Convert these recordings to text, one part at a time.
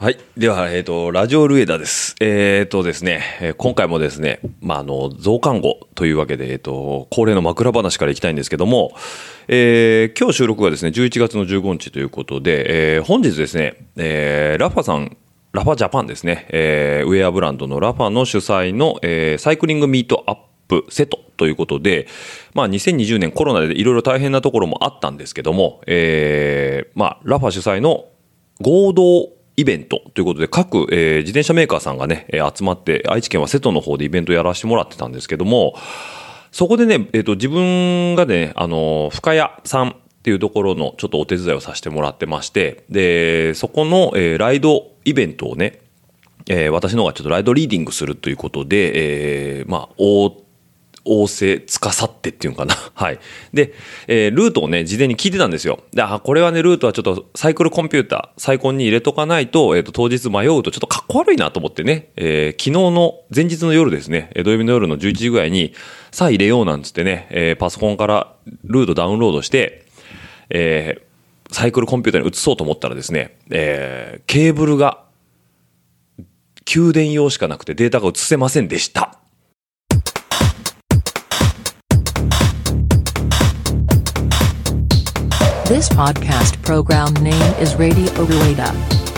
はい。では、えっ、と、ラジオルエダです。えっ、とですね、今回もですね、まあ、あの、増刊号というわけで、えっ、と、恒例の枕話からいきたいんですけども、えー今日収録がですね、11月の15日ということで、えー本日ですね、えーラファさん、ラファジャパンですね、えーウェアブランドのラファの主催の、えーサイクリングミートアップセットということで、まあ、2020年コロナでいろいろ大変なところもあったんですけども、えーまあ、ラファ主催の合同イベントということで、各、えー自転車メーカーさんがね、え集まって、愛知県は瀬戸の方でイベントをやらせてもらってたんですけども、そこでね、えっ、と、自分がね、あの、深谷さんっていうところのちょっとお手伝いをさせてもらってまして、で、そこの、えーライドイベントをね、えー私の方がちょっとライドリーディングするということで、えーまあ、大仰せつかさってっていうのかな？はい。で、えールートをね、事前に聞いてたんですよ。で、あ、これはね、ルートはちょっとサイクルコンピューター、サイコンに入れとかないと、えっ、と、当日迷うとちょっとかっこ悪いなと思ってね、えー昨日の前日の夜ですね、土曜日の夜の11時ぐらいに、さあ入れようなんつってね、えーパソコンからルートダウンロードして、えーサイクルコンピューターに移そうと思ったらですね、えーケーブルが給電用しかなくてデータが移せませんでした。This podcast program name is Radio Rueda.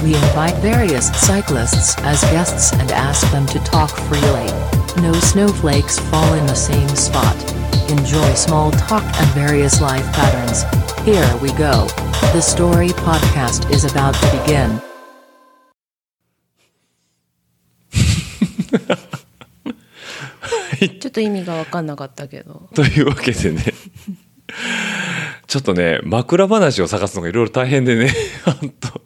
We invite various cyclists as guests and ask them to talk freely. No snowflakes fall in the same spot. Enjoy small talk and various life patterns. Here we go. The story podcast is about to begin. ちょっと意味が分かんなかったけど。というわけでね ちょっとね枕話を探すのがいろいろ大変でね。本当ちょっ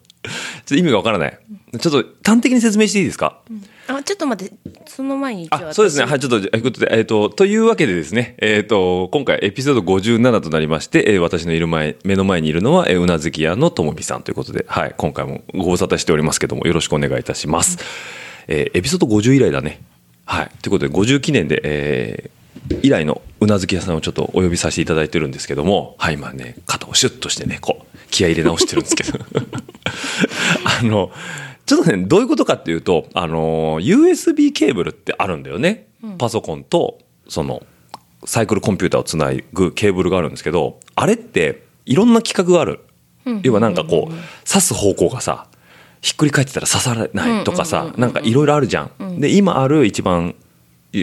と意味がわからない。ちょっと端的に説明していいですか、あ、ちょっと待って、その前にあそうですね。私。はいちょっとということでえっ、とというわけでですね。えっ、と今回エピソード57となりまして、えー私のいる前目の前にいるのは、えーうなずき屋のともみさんということではい今回もご無沙汰しておりますけどもよろしくお願いいたします、えーエピソード50以来だね。はいということで50記念で、えー以来のうなずき屋さんをちょっとお呼びさせていただいてるんですけどもはい今ね肩をシュッとしてねこう気合い入れ直してるんですけど。あのちょっとねどういうことかっていうとあの USB ケーブルってあるんだよね、パソコンとそのサイクルコンピューターをつなぐケーブルがあるんですけどあれっていろんな規格がある、要はなんかこう刺す方向がさひっくり返ってたら刺さらないとかさなんかいろいろあるじゃん。で今ある一番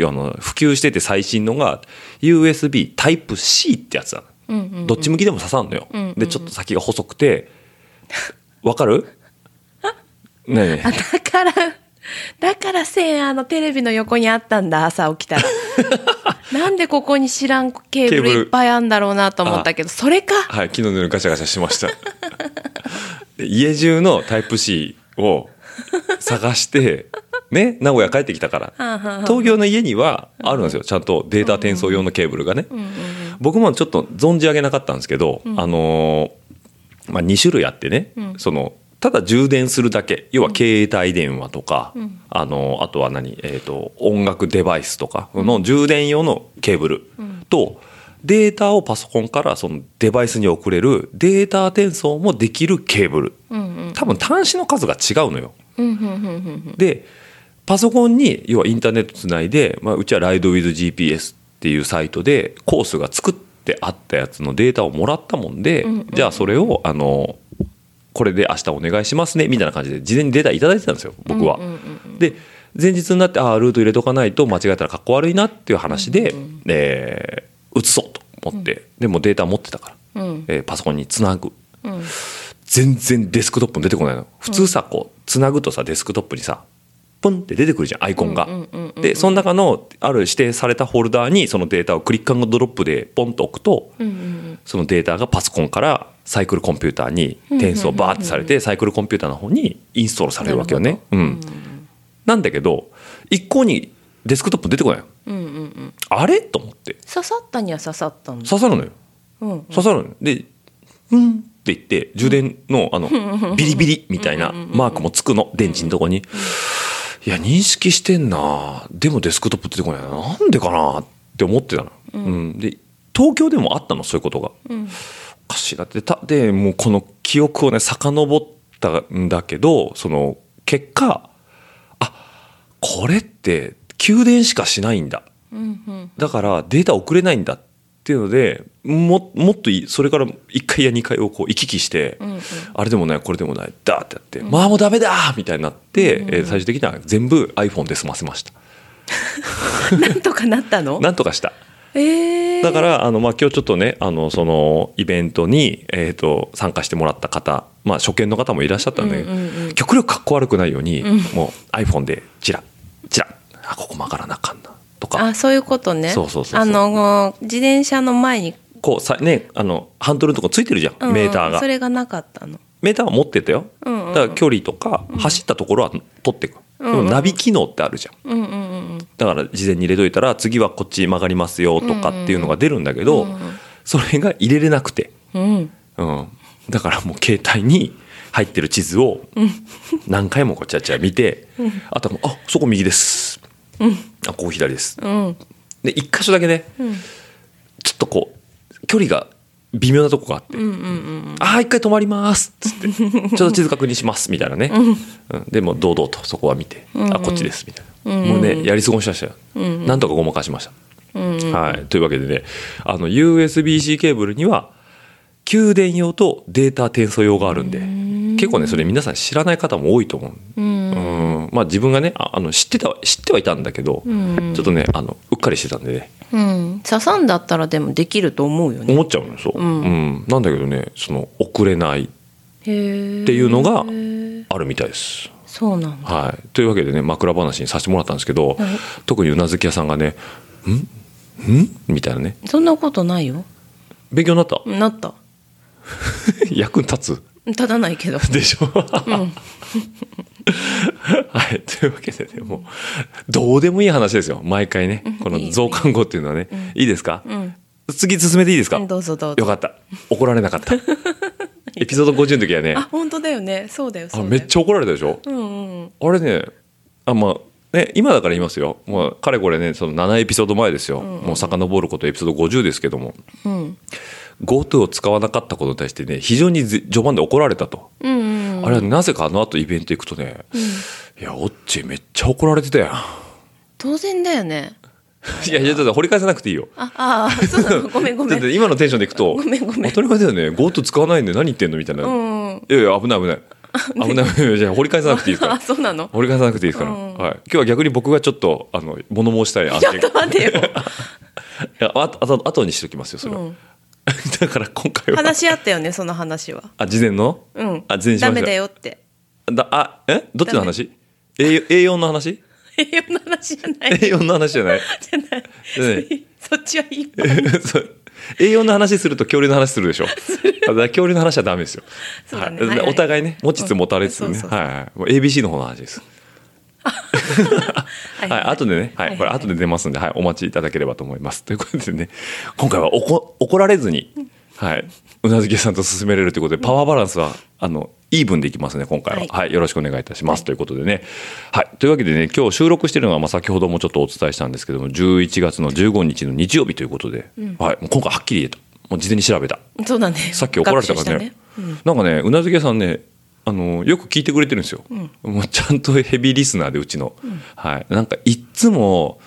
あの普及してて最新のが USB Type C ってやつだ、どっち向きでも刺さんのよ、でちょっと先が細くて。わかる？ねえ。だから、だから線あのテレビの横にあったんだ、朝起きたら。なんでここに知らんケーブルルいっぱいあんだろうなと思ったけど、それか？はい、昨日の夜ガシャガシャしました。で家中のタイプ C を探して、ね、名古屋帰ってきたから。東京の家にはあるんですよ。ちゃんとデータ転送用のケーブルがね。僕もちょっと存じ上げなかったんですけど、あのーまあ、2種類あってね、その、ただ充電するだけ。要は携帯電話とか、あのあとは何、えー、と音楽デバイスとかの充電用のケーブルと、データをパソコンからそのデバイスに送れるデータ転送もできるケーブル、多分端子の数が違うのよ。でパソコンに要はインターネットつないで、まあ、うちはライドウィズ GPS っていうサイトでコースが作ってあったやつのデータをもらったもんで、じゃあそれをあのこれで明日お願いしますねみたいな感じで事前にデータいただいてたんですよ僕は。で前日になってああルート入れとかないと間違えたらかっこ悪いなっていう話で、えー移そうと思って、でもデータ持ってたから、えーパソコンにつなぐ、全然デスクトップに出てこないの。普通さこうつなぐとさデスクトップにさポンって出てくるじゃんアイコンが。でその中のある指定されたフォルダーにそのデータをクリックドロップでポンと置くと、そのデータがパソコンからサイクルコンピューターに転送バーってされてサイクルコンピューターの方にインストールされるわけよね。うん、なんだけど一向にデスクトップ出てこないの、あれ？と思って。刺さったには刺さったんだ。刺さるのよ。うん。刺さるのよ。で「うん」って言って充電のあのビリビリみたいなマークもつくの。電池のとこに。いや認識してんな。でもデスクトップ出てこないな。なんでかな。って思ってたの。うん、で東京でもあったのそういうことが。おかしいな。ってたでもうこの記憶をね遡ったんだけどその結果あこれって給電しかしないんだ。うんうん。だからデータ送れないんだっていうのでももっといいそれから1回や2回をこう行き来して、うんうん。あれでもないこれでもないだってやって、まあもうダメだみたいになって、えー最終的には全部 iPhone で済ませました。なんとかなったの？なんとかした。えー、だからあの、まあ、今日ちょっとねあのそのイベントに、えー、と参加してもらった方、まあ、初見の方もいらっしゃったんで、うんうんうん極力かっこ悪くないように、もう iPhone でチラチラあここ曲がらなあかんなとか。あそういうことね。そうそうそうあの自転車の前に、こうさねあのハンドルのとこついてるじゃん、うんうん。メーターが。それがなかったの。メーターは持ってたよ、うんうんだから距離とか走ったところは取っていく、でもナビ機能ってあるじゃん。うんうんうんだから事前に入れといたら次はこっち曲がりますよとかっていうのが出るんだけど、それが入れれなくて、うん。うん、だからもう携帯に入ってる地図を何回もこうちゃちゃ見て、あとはもうあそこ右です、あここ左です、うん。で一箇所だけね、ちょっとこう距離が微妙なとこがあって「うんうんうんああ一回止まります」っつって「ちょっと地図確認します」みたいなね、うん。でもう堂々とそこは見て「あこっちです」みたいな、もうねやり過ごしましたよ、なんとかごまかしました、はい、というわけでねあの USB-C ケーブルには給電用とデータ転送用があるんで結構ねそれ皆さん知らない方も多いと思う、うん。まあ自分がねああの知ってた知ってはいたんだけど、ちょっとねあのうっかりしてたんでね。うん。刺さんだったらでもできると思うよね。思っちゃうのよそう、うん。なんだけどねその送れないっていうのがあるみたいです。そうなんだ。はい、というわけでね枕話にさせてもらったんですけど、特にうなずき屋さんがね「ん？ん?」みたいなね。そんなことないよ。勉強になった？なった 役に立つ？立たないけど。でしょ、はい。というわけでねもうどうでもいい話ですよ。毎回ねこの増刊号っていうのはね、いいですか、次進めていいですか、うんどうぞどうぞ。よかった。怒られなかった。エピソード50の時はね。あ本当だよね。そうだよだよ。あめっちゃ怒られたでしょ、うんうん。あれねあまあね今だから言いますよ。もうかれこれねその7エピソード前ですよ、もう遡ることエピソード50ですけども。うん GoTo を使わなかったことに対してね非常にず序盤で怒られたと、うんうんあれはなぜかあの後イベント行くとね、いやオッチめっちゃ怒られてたやん。当然だよね。いやいやちょっと掘り返さなくていいよ。あああそうなの？ごめんごめん。今のテンションでいくとごめんごめん。当たり前だよね GoTo 使わないんで何言ってんのみたいな、うんいやいや危ない危ない。危ない。危ない。じゃあ掘り返さなくていいですから。あそうなの？掘り返さなくていいですから、うんはい、今日は逆に僕がちょっとあの物申したい案ちょっ件と待ってよいやああと後にしときますよそれは、うん だから今回は。話し合ったよねその話は。あ事前の？うん。あ事前にしました。ダメだよって。だあえ？どっちの話？A- A4 の話？栄養の話じゃない。A4 の話じゃない？じゃない。じゃない。そっちはいい そう。A4 の話すると恐竜の話するでしょ。だから恐竜の話はダメですよ、はいそうだね。はい。はいお互いね持ちつ持たれつつね、うんそうそうそう。はいはいもう ABC の方の話ですははい、後でね、はい、はいこれ後で出ますんで、はい、お待ちいただければと思います。ということでね、今回は怒怒られずに、はい、うなずき屋さんと進めれるということで、パワーバランスは、あの、イーブンでいきますね、今回は。は、はいいよろしくお願いいたします。ということでね、はい、というわけでね、今日収録しているのは、まあ、先ほどもちょっとお伝えしたんですけども、11月の15日の日曜日ということで、はい、もう今回はっきり言えた。もう事前に調べた。そうだねさっき怒られたからね学習したなんかねうなずさんねあのよく聞いてくれてるんですよ、もうちゃんとヘビーリスナーでうちの、はい、なんかいっつも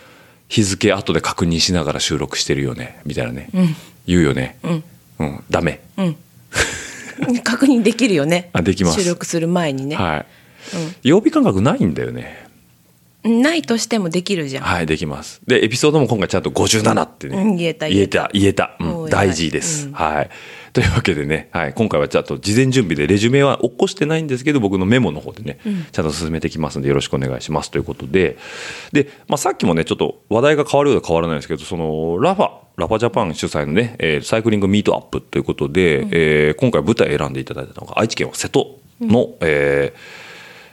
日付後で確認しながら収録してるよねみたいなね、言うよね、うん。ダメ。うん。確認できるよね。あできます。収録する前にね、はい、曜日感覚ないんだよね。ないとしてもできるじゃん、はいできます。でエピソードも今回ちゃんと57ってね、うん言えた言えた。言えた、うん。大事です、うん。はいというわけでね、はい、今回はちょっと事前準備でレジュメは起こしてないんですけど僕のメモの方でね、ちゃんと進めてきますんでよろしくお願いします。ということで。で、まあ、さっきもねちょっと話題が変わるようで変わらないんですけどそのラファラファジャパン主催のね、えーサイクリングミートアップということで、えー今回舞台選んでいただいたのが愛知県は瀬戸の、えー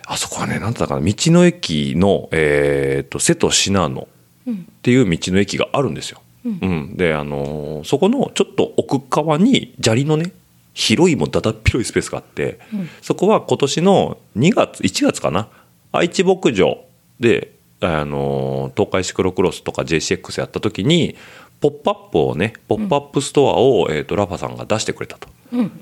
あそこはね、なんだったかな、道の駅の、えーと、瀬戸しなのっていう道の駅があるんですよ。うん。で、あのーそこのちょっと奥側に砂利のね、広いもうだだっ広いスペースがあって、そこは今年の2月、1月かな、愛知牧場で、あのー東海シクロクロスとか JCX やった時に、ポップアップをね、ポップアップストアを、えー、とラファさんが出してくれたと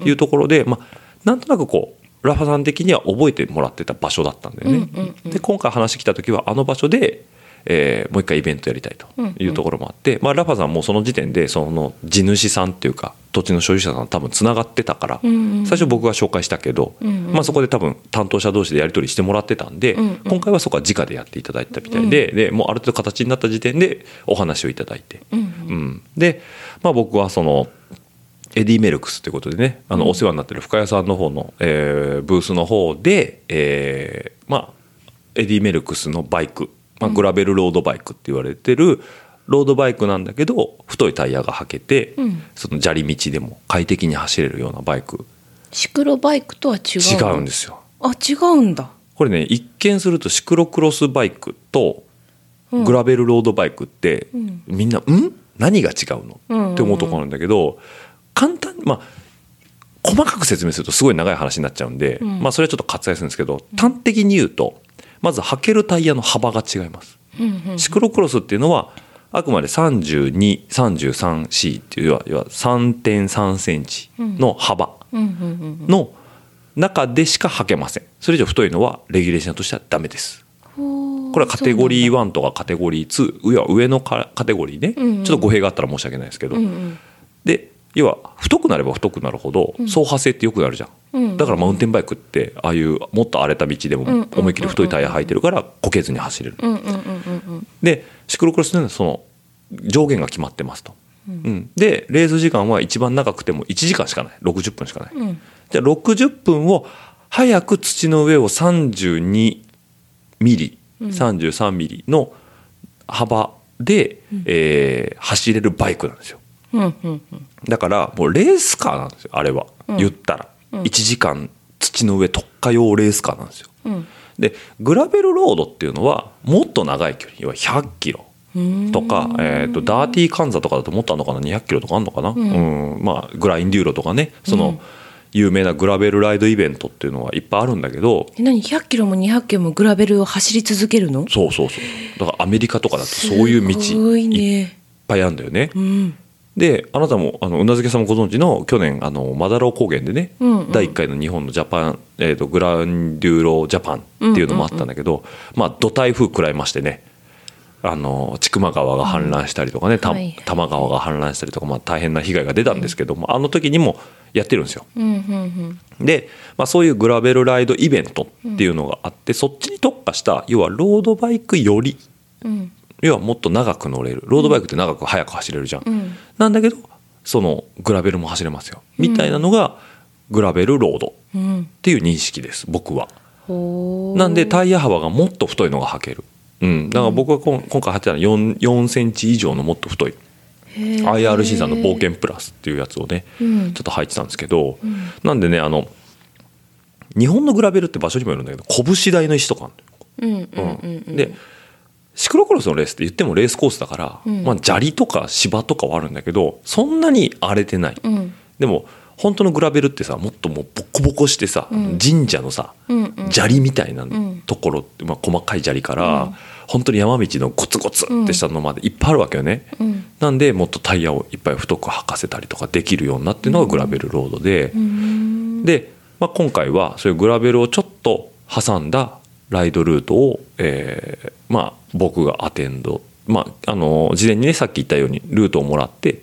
いうところで、まあ、なんとなくこう、ラファさん的には覚えてもらってた場所だったんだよね。で今回話来た時はあの場所で、えーもう一回イベントやりたいというところもあって、まあ、ラファさんもその時点でその地主さんっていうか土地の所有者さん多分つながってたから、最初僕が紹介したけど、まあ、そこで多分担当者同士でやり取りしてもらってたんで、今回はそこは直でやっていただいたみたいで,、でもうある程度形になった時点でお話をいただいて、うんで、まあ、僕はそのエディ・メルクスということでねあのお世話になってる深谷さんの方の、えーブースの方で、えーまあ、エディ・メルクスのバイク、まあ、グラベルロードバイクって言われてるロードバイクなんだけど太いタイヤが履けて、その砂利道でも快適に走れるようなバイク。シクロバイクとは違う違のうんですよ。あ違うんだ。これね一見するとシクロクロスバイクとグラベルロードバイクって、みんな「ん？何が違うの?」うんって思うところなんだけど簡単にまあ細かく説明するとすごい長い話になっちゃうんで、まあそれはちょっと割愛するんですけど端的に言うとまず履けるタイヤの幅が違います。シクロクロスっていうのはあくまで 3233C っていう要は要は3.3センチの幅の中でしか履けません。それ以上太いのはレギュレーションとしてはダメです。これはカテゴリー1とかカテゴリー2上は上のカカテゴリーね、ちょっと語弊があったら申し訳ないですけど、で要は太くなれば太くなるほど走破性ってよくなるじゃん、うん。だからマウンテンバイクってああいうもっと荒れた道でも思いっきり太いタイヤ履いてるからこけずに走れる、うんうんうんうんうん。でシクロクロスのはその上限が決まってますと、うん。でレース時間は一番長くても1時間しかない。60分しかない、うん。じゃあ60分を早く土の上を32ミリ33ミリの幅で、えー走れるバイクなんですよ。うんうんうんだからもうレースカーなんですよあれは、言ったら、1時間土の上特化用レースカーなんですよ。うん。でグラベルロードっていうのはもっと長い距離要は100キロとか、えー、とダーティーカンザとかだともっとあるのかな？200キロとかあるのかな、うん。まあ、グラインデューロとかね。その有名なグラベルライドイベントっていうのはいっぱいあるんだけど。え何？100キロも200キロもグラベルを走り続けるの？そうそうそう。だからアメリカとかだとそういう道いいっねぱいあるんだよね。うんであなたもあのうなずけさんもご存知の去年あのマダロー高原でね、うんうん。第1回の日本のジャパン、えー、とグランデューロジャパンっていうのもあったんだけど、まあ土台風食らいましてねあの千曲川が氾濫したりとかね、たはい。多摩川が氾濫したりとか、まあ、大変な被害が出たんですけども、あの時にもやってるんですよ。うんうんで、まあ、そういうグラベルライドイベントっていうのがあって、そっちに特化した要はロードバイクよりうんうん要はもっと長く乗れる。ロードバイクって長く速く走れるじゃん、うん。なんだけどそのグラベルも走れますよ。みたいなのがグラベルロード。っうん。ていう認識です僕は。なんでタイヤ幅がもっと太いのが履ける。うん、だから僕はこん今回履いてたのは 4, 4センチ以上のもっと太い。IRC さんの冒険プラスっていうやつをね、うん。ちょっと履いてたんですけど、なんでねあの日本のグラベルって場所にもよるんだけど拳大の石とかあるんうんうん。うん。でシクロクロスのレースって言ってもレースコースだから、うん。まあ、砂利とか芝とかはあるんだけどそんなに荒れてない、うん。でも本当のグラベルってさもっともうボコボコしてさ、うん。神社のさ、うんうん。砂利みたいなところって、まあ、細かい砂利から、うん。本当に山道のゴツゴツってしたのまでいっぱいあるわけよね、うん。なんでもっとタイヤをいっぱい太く履かせたりとかできるようになってるのがグラベルロードで、うん。で、まあ、今回はそういうグラベルをちょっと挟んだライドルートを、えーまあ、僕がアテンド、まあ、あの事前にねさっき言ったようにルートをもらって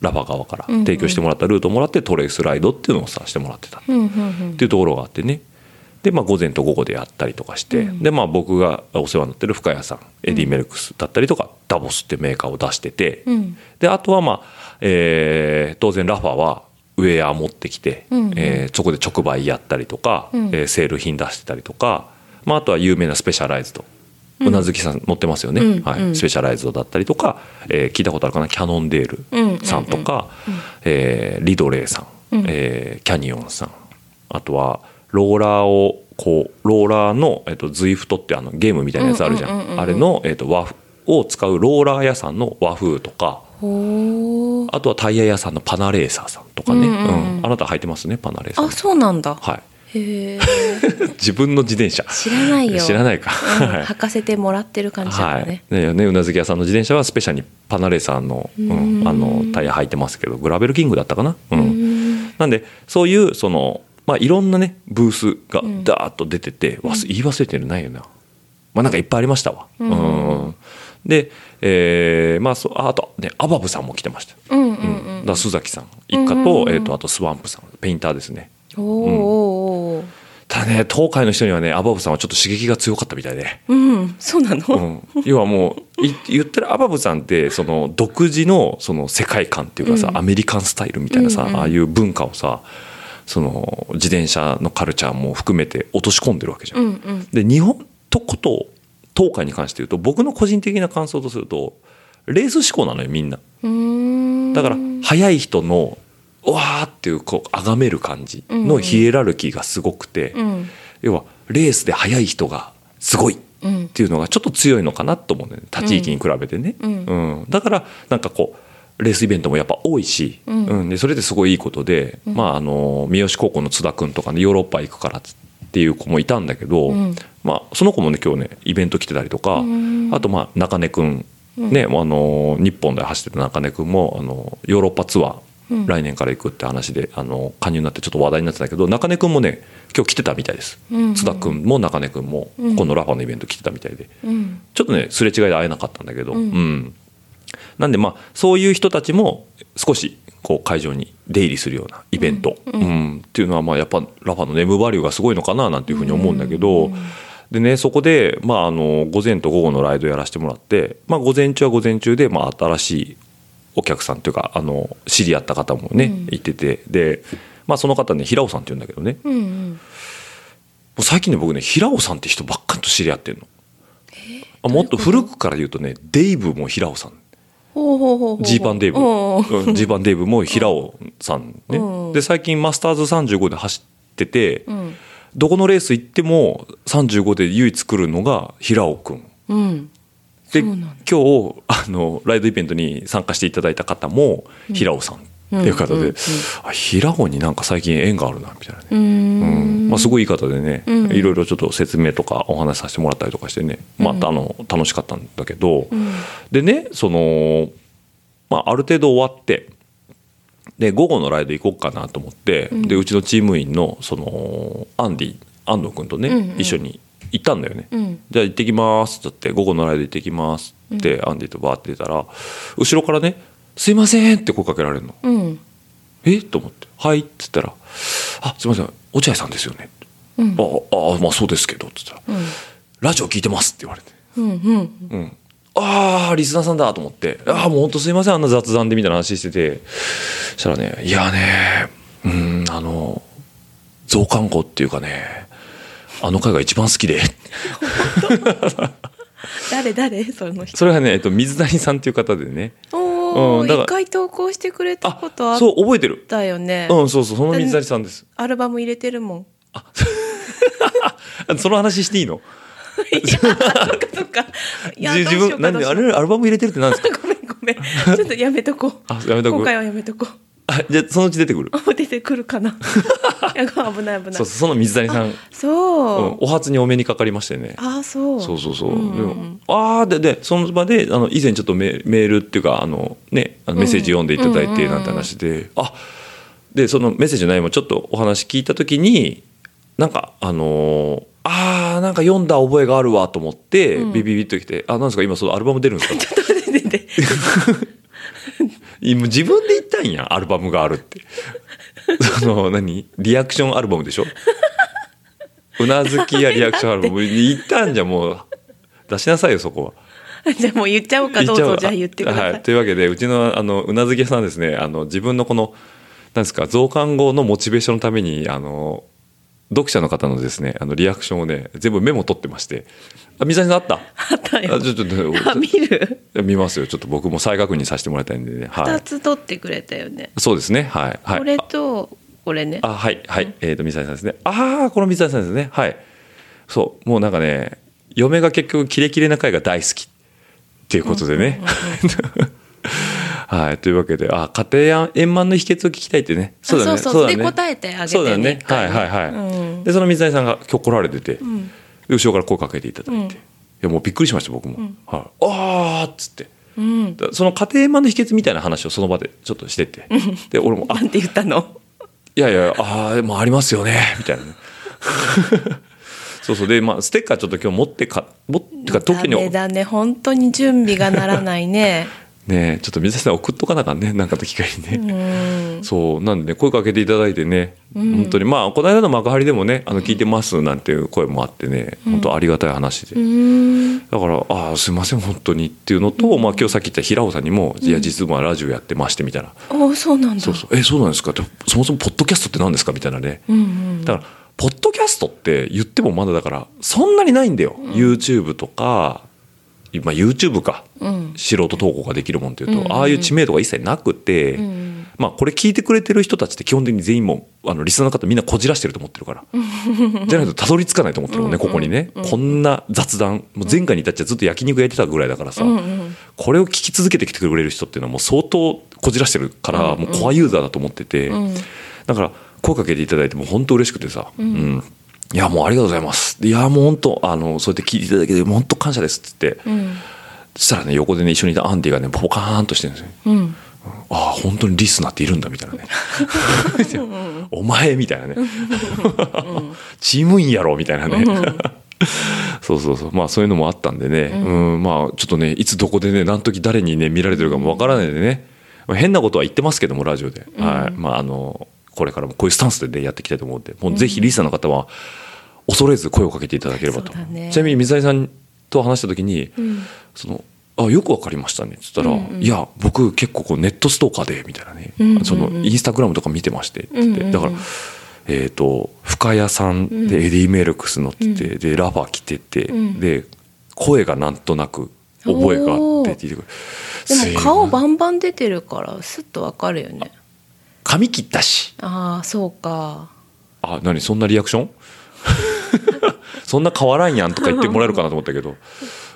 ラバ側から提供してもらったルートをもらってトレイスライドっていうのをさせてもらってた。っていうところがあってね。で、まあ、午前と午後でやったりとかして、うん。で、まあ、僕がお世話になってる深谷さんエディ・メルクスだったりとか、ダボスってメーカーを出してて、うん。であとはまあ、えー当然ラファはウェア持ってきて、うえーそこで直売やったりとか、うん。えーセール品出してたりとか、まあ、あとは有名なスペシャライズドうなずきさん乗ってますよね、うん。はい。うん。スペシャライズドだったりとか、えー聞いたことあるかな？キャノンデールさんとか、えーリドレーさん、うん。えーキャニオンさんあとはローラーをこうローラーの、えっと、ズイフトってあのゲームみたいなやつあるじゃん,、うんうんうんうんあれの、えっと、和風を使うローラー屋さんの和風とかあとはタイヤ屋さんのパナレーサーさんとかね、うんうんうん。うん。あなた履いてますね？パナレーサー。あそうなんだ。はい 自分の自転車。知らないよ。知らないか、うんはい。履かせてもらってる感じ。だはい。ね、ねねうなずき屋さんの自転車はスペシャルにパナレーサーの,、うんうん。あのタイヤ履いてますけどグラベルキングだったかな、うん。うん。なんでそういうその、まあ、いろんなねブースがダーッと出てて、わす言い忘れてるないよなまあなんかいっぱいありましたわ、うん。で、えーまあ、そああとねアバブさんも来てました、うんうんうん。だ須崎さん。一家と,、えー、とあとスワンプさん。ペインターですねおーおーおーただね東海の人にはねアバブさんはちょっと刺激が強かったみたいで、うんそうなの、うん、要はもうい言ったらアバブさんってその独自のその世界観っていうかさ、うん。アメリカンスタイルみたいなさ、うんうんああいう文化をさその自転車のカルチャーも含めて落とし込んでるわけじゃん。うんうん。で日本とこと東海に関して言うと僕の個人的な感想とするとレース志向なのよみんな。だから速い人のうわーっていうこう崇める感じのヒエラルキーがすごくて、うん。要はレースで速い人がすごいっうんていうのがちょっと強いのかなと思うね。他地域に比べてね、うん。うん。だからなんかこうレースイベントもやっぱ多いし、うん。うん。でそれですごいいいことで、まああの三好高校の津田君とかねヨーロッパ行くからっていう子もいたんだけど、うん。まあ、その子もね今日ねイベント来てたりとか、うん。あとまあ中根君ね、あの日本で走ってた中根君もあのヨーロッパツアー、うん来年から行くって話であの加入になってちょっと話題になってたけど中根君もね今日来てたみたいです、津田君も中根君も、うん。このラファのイベント来てたみたいで。うん。ちょっとねすれ違いで会えなかったんだけど、うん。うん。なんでまあそういう人たちも少しこう会場に出入りするようなイベント、うんっていうのはまあやっぱラファのネームバリューがすごいのかななんていうふうに思うんだけど、でねそこで、まあ、あの午前と午後のライドやらせてもらって、まあ、午前中は午前中で、まあ、新しいお客さんというかあの知り合った方もね、うん。いててで、まあ、その方ね平尾さんっていうんだけどね。もうんうん。う最近ね僕ね平尾さんって人ばっかりと知り合ってんの。あもっと古くから言うとねデイブも平尾さん。ジーパンデイブ。ジーパンデイブも平尾さんね。うんで最近マスターズ35で走ってて、うん。どこのレース行っても35で唯一来るのが平尾くん。うんで今日あのライドイベントに参加していただいた方も平尾さんっていう方で、平尾になんか最近縁があるなみたいなね、うん。ん。まあ、すごいいい方でね、うんいろいろちょっと説明とかお話しさせてもらったりとかしてね、またあの楽しかったんだけど、うん。でねその、まあ、ある程度終わってで午後のライド行こうかなと思って、うでうちのチーム員のそのアンディ安藤君とね、一緒に行ったんだよね。うん。じゃあ行ってきますって言って午後のライド行ってきますって、アンディとバーって出たら後ろからね「すいません」って声かけられるの。うん。え？と思って「はい」っつったら「あすいません落合さんですよね」うん。ああまあそうですけど」っつったらうん「ラジオ聞いてます」って言われて。うんうん。うん、ああリスナーさんだと思って。ああもう本当すいませんあんな雑談でみたいな話してて。そしたらねいやねうんあの増刊号っていうかねあの回が一番好きで。誰誰？その人。それはね、えっと、水谷さんっていう方でね。おおうん一回投稿してくれたあことあっそう覚えてる。たよねうんそうそうその水谷さんです。アルバム入れてるもん。あ その話していいの？いやそっかそっか。いやじ自分なんであれアルバム入れてるって何ですか？ごめんごめん。ちょっとやめとこう。あやめとく今回はやめとこうあじゃあそのうち出てくる。あ 出てくるかな。危ない危ない。そうその水谷さん、うん、そう、お初にお目にかかりましてね。あそう。そうそうそう。んんでもああででその場であの以前ちょっとメメールっていうかあのねあのメッセージ読んでいただいてなんて話で、あでそのメッセージの内容もちょっとお話聞いた時になんかあのーあーなんか読んだ覚えがあるわと思って、うん。ビビビッときて「あなんですか今そのアルバム出るんですか? 」ちょっと待って今自分で言ったんやアルバムがあるって。その何？リアクションアルバムでしょ？うなずきやリアクションアルバム。言ったんじゃもう出しなさいよそこは。じゃあもう言っちゃおうかどうぞじゃあ言ってください、はい、というわけでうちのあのうなずき屋さんですねあの自分のこのなんですか増刊号のモチベーションのためにあの読者の方のですねあのリアクションをね全部メモ取ってましてあ水谷さんあった？あったよ。あちょっとあ見る？見ますよ。ちょっと僕も再確認させてもらいたいんでね、は二い、つ取ってくれたよね、そうですね。はい、はい、これとこれね。あはいはい。えっ、と水谷さんですね。ああこの水谷さんですね。はい。そう。もうなんかね嫁が結局キレキレな回が大好きっていうことでね、はいというわけであ家庭や円満の秘訣を聞きたいってね。そうだね。あそうそうだね。で答えてあげてね。そうだね。はいはいはい、うん。でその水谷さんが今日来られてて、ん。で後ろから声かけていただいて、うん。いやもうびっくりしました僕も、はい、ああっつって。うん。だその家庭円満の秘訣みたいな話をその場でちょっとしてて。で俺もあなんて言ったの？いいやいやああもうありますよねみたいな。ねそうそう。でまあステッカーちょっと今日持ってか持ってか東京にダメだね。本当に準備がならないね ねちょっと水谷さん送っとかなあかんね。なんかの機会にね、そう。なんでね声かけていただいてね、本当に。まあこの間の幕張でもねあの聞いてますなんていう声もあってね、本当ありがたい話で、だから「ああすいません本当に」っていうのと、まあ、今日さっき言った平尾さんにも「いや実はラジオやってまして」みたいな。ああそうなんだ。そうそう。えそうなんですか？ってそもそもポッドキャストって何ですか？みたいなね、だからポッドキャストって言ってもまだだからそんなにないんだよ、YouTube とか、まあ、YouTube か、素人投稿ができるもんっていうと、ああいう知名度が一切なくて、まあこれ聞いてくれてる人たちって基本的に全員もあのリスナーの方みんなこじらしてると思ってるから。じゃないとたどり着かないと思ってるもんねここにね、こんな雑談もう前回に至っちゃずっと焼肉やってたぐらいだからさ、これを聞き続けてきてくれる人っていうのはもう相当こじらしてるから、もうコアユーザーだと思ってて、だから声かけていただいても本当嬉しくてさ、うんいやもうありがとうございます。いやもう本当あのそうやって聞いていただけて本当感謝です。っつって、そしたらね横でね一緒にいたアンディがねポカーンとしてるんですよ、ああ本当にリスナーっているんだみたいなね。お前みたいなね。チーム員やろみたいなね。そうそうそう。まあそういうのもあったんでね、うん。まあちょっとねいつどこでね何時誰にね見られてるかもわからないんでね、まあ変なことは言ってますけどもラジオで、はい。まああのこれからもこういうスタンスでねやっていきたいと思うんでもうぜひリスナーの方は恐れず声をかけていただければと、ね。ちなみに水谷さんと話した時に、そのあよくわかりましたねっつったら、いや僕結構こうネットストーカーでみたいなね、そのインスタグラムとか見てましてって。言って、だからえっ、と深谷さんでエディ・メルクス乗ってて、でラファ着てて、で声がなんとなく覚えがあってって言ってくる。でも顔バンバン出てるからスッとわかるよね髪切ったし。ああそうか。あ何そんなリアクション？そんな変わらんやんとか言ってもらえるかなと思ったけど、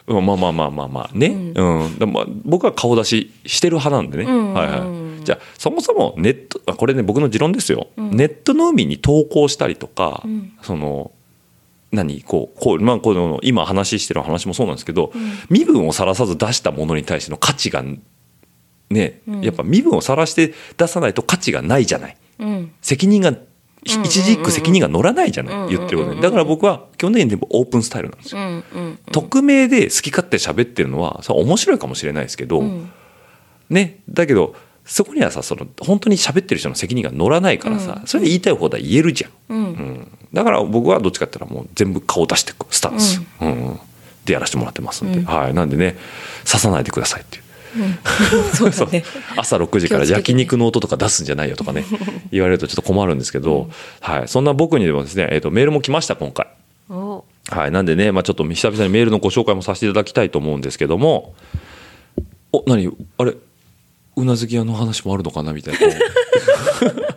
うん、まあまあまあまあまあ。ね、うん。でもまあ僕は顔出ししてる派なんでね、はいはい、じゃあそもそもネットあこれね僕の持論ですよ、ネットの海に投稿したりとか、その何こうこう、まあ、この今話してる話もそうなんですけど、身分をさらさず出したものに対しての価値がね、やっぱ身分をさらして出さないと価値がないじゃない。うん。責任がひ一字一句責任が乗らないじゃない言ってることにだから僕は基本的に全部オープンスタイルなんですよ。うんうん匿名で好き勝手喋ってるのはそれは面白いかもしれないですけど、ねだけどそこにはさその本当に喋ってる人の責任が乗らないからさ、それで言いたい放題言えるじゃん、うん。だから僕はどっちかって言ったらもう全部顔出していくスタンス、うん。でやらせてもらってますんで、はい。なんでね刺さないでくださいっていう。朝6時から焼肉の音とか出すんじゃないよとかね 言われるとちょっと困るんですけど、はい、そんな僕にでもですね、えー、とメールも来ました今回。お。はい、なんでね、まあ、ちょっと久々にメールのご紹介もさせていただきたいと思うんですけどもお何？あれ？うなずき屋の話もあるのかなみたいなこう。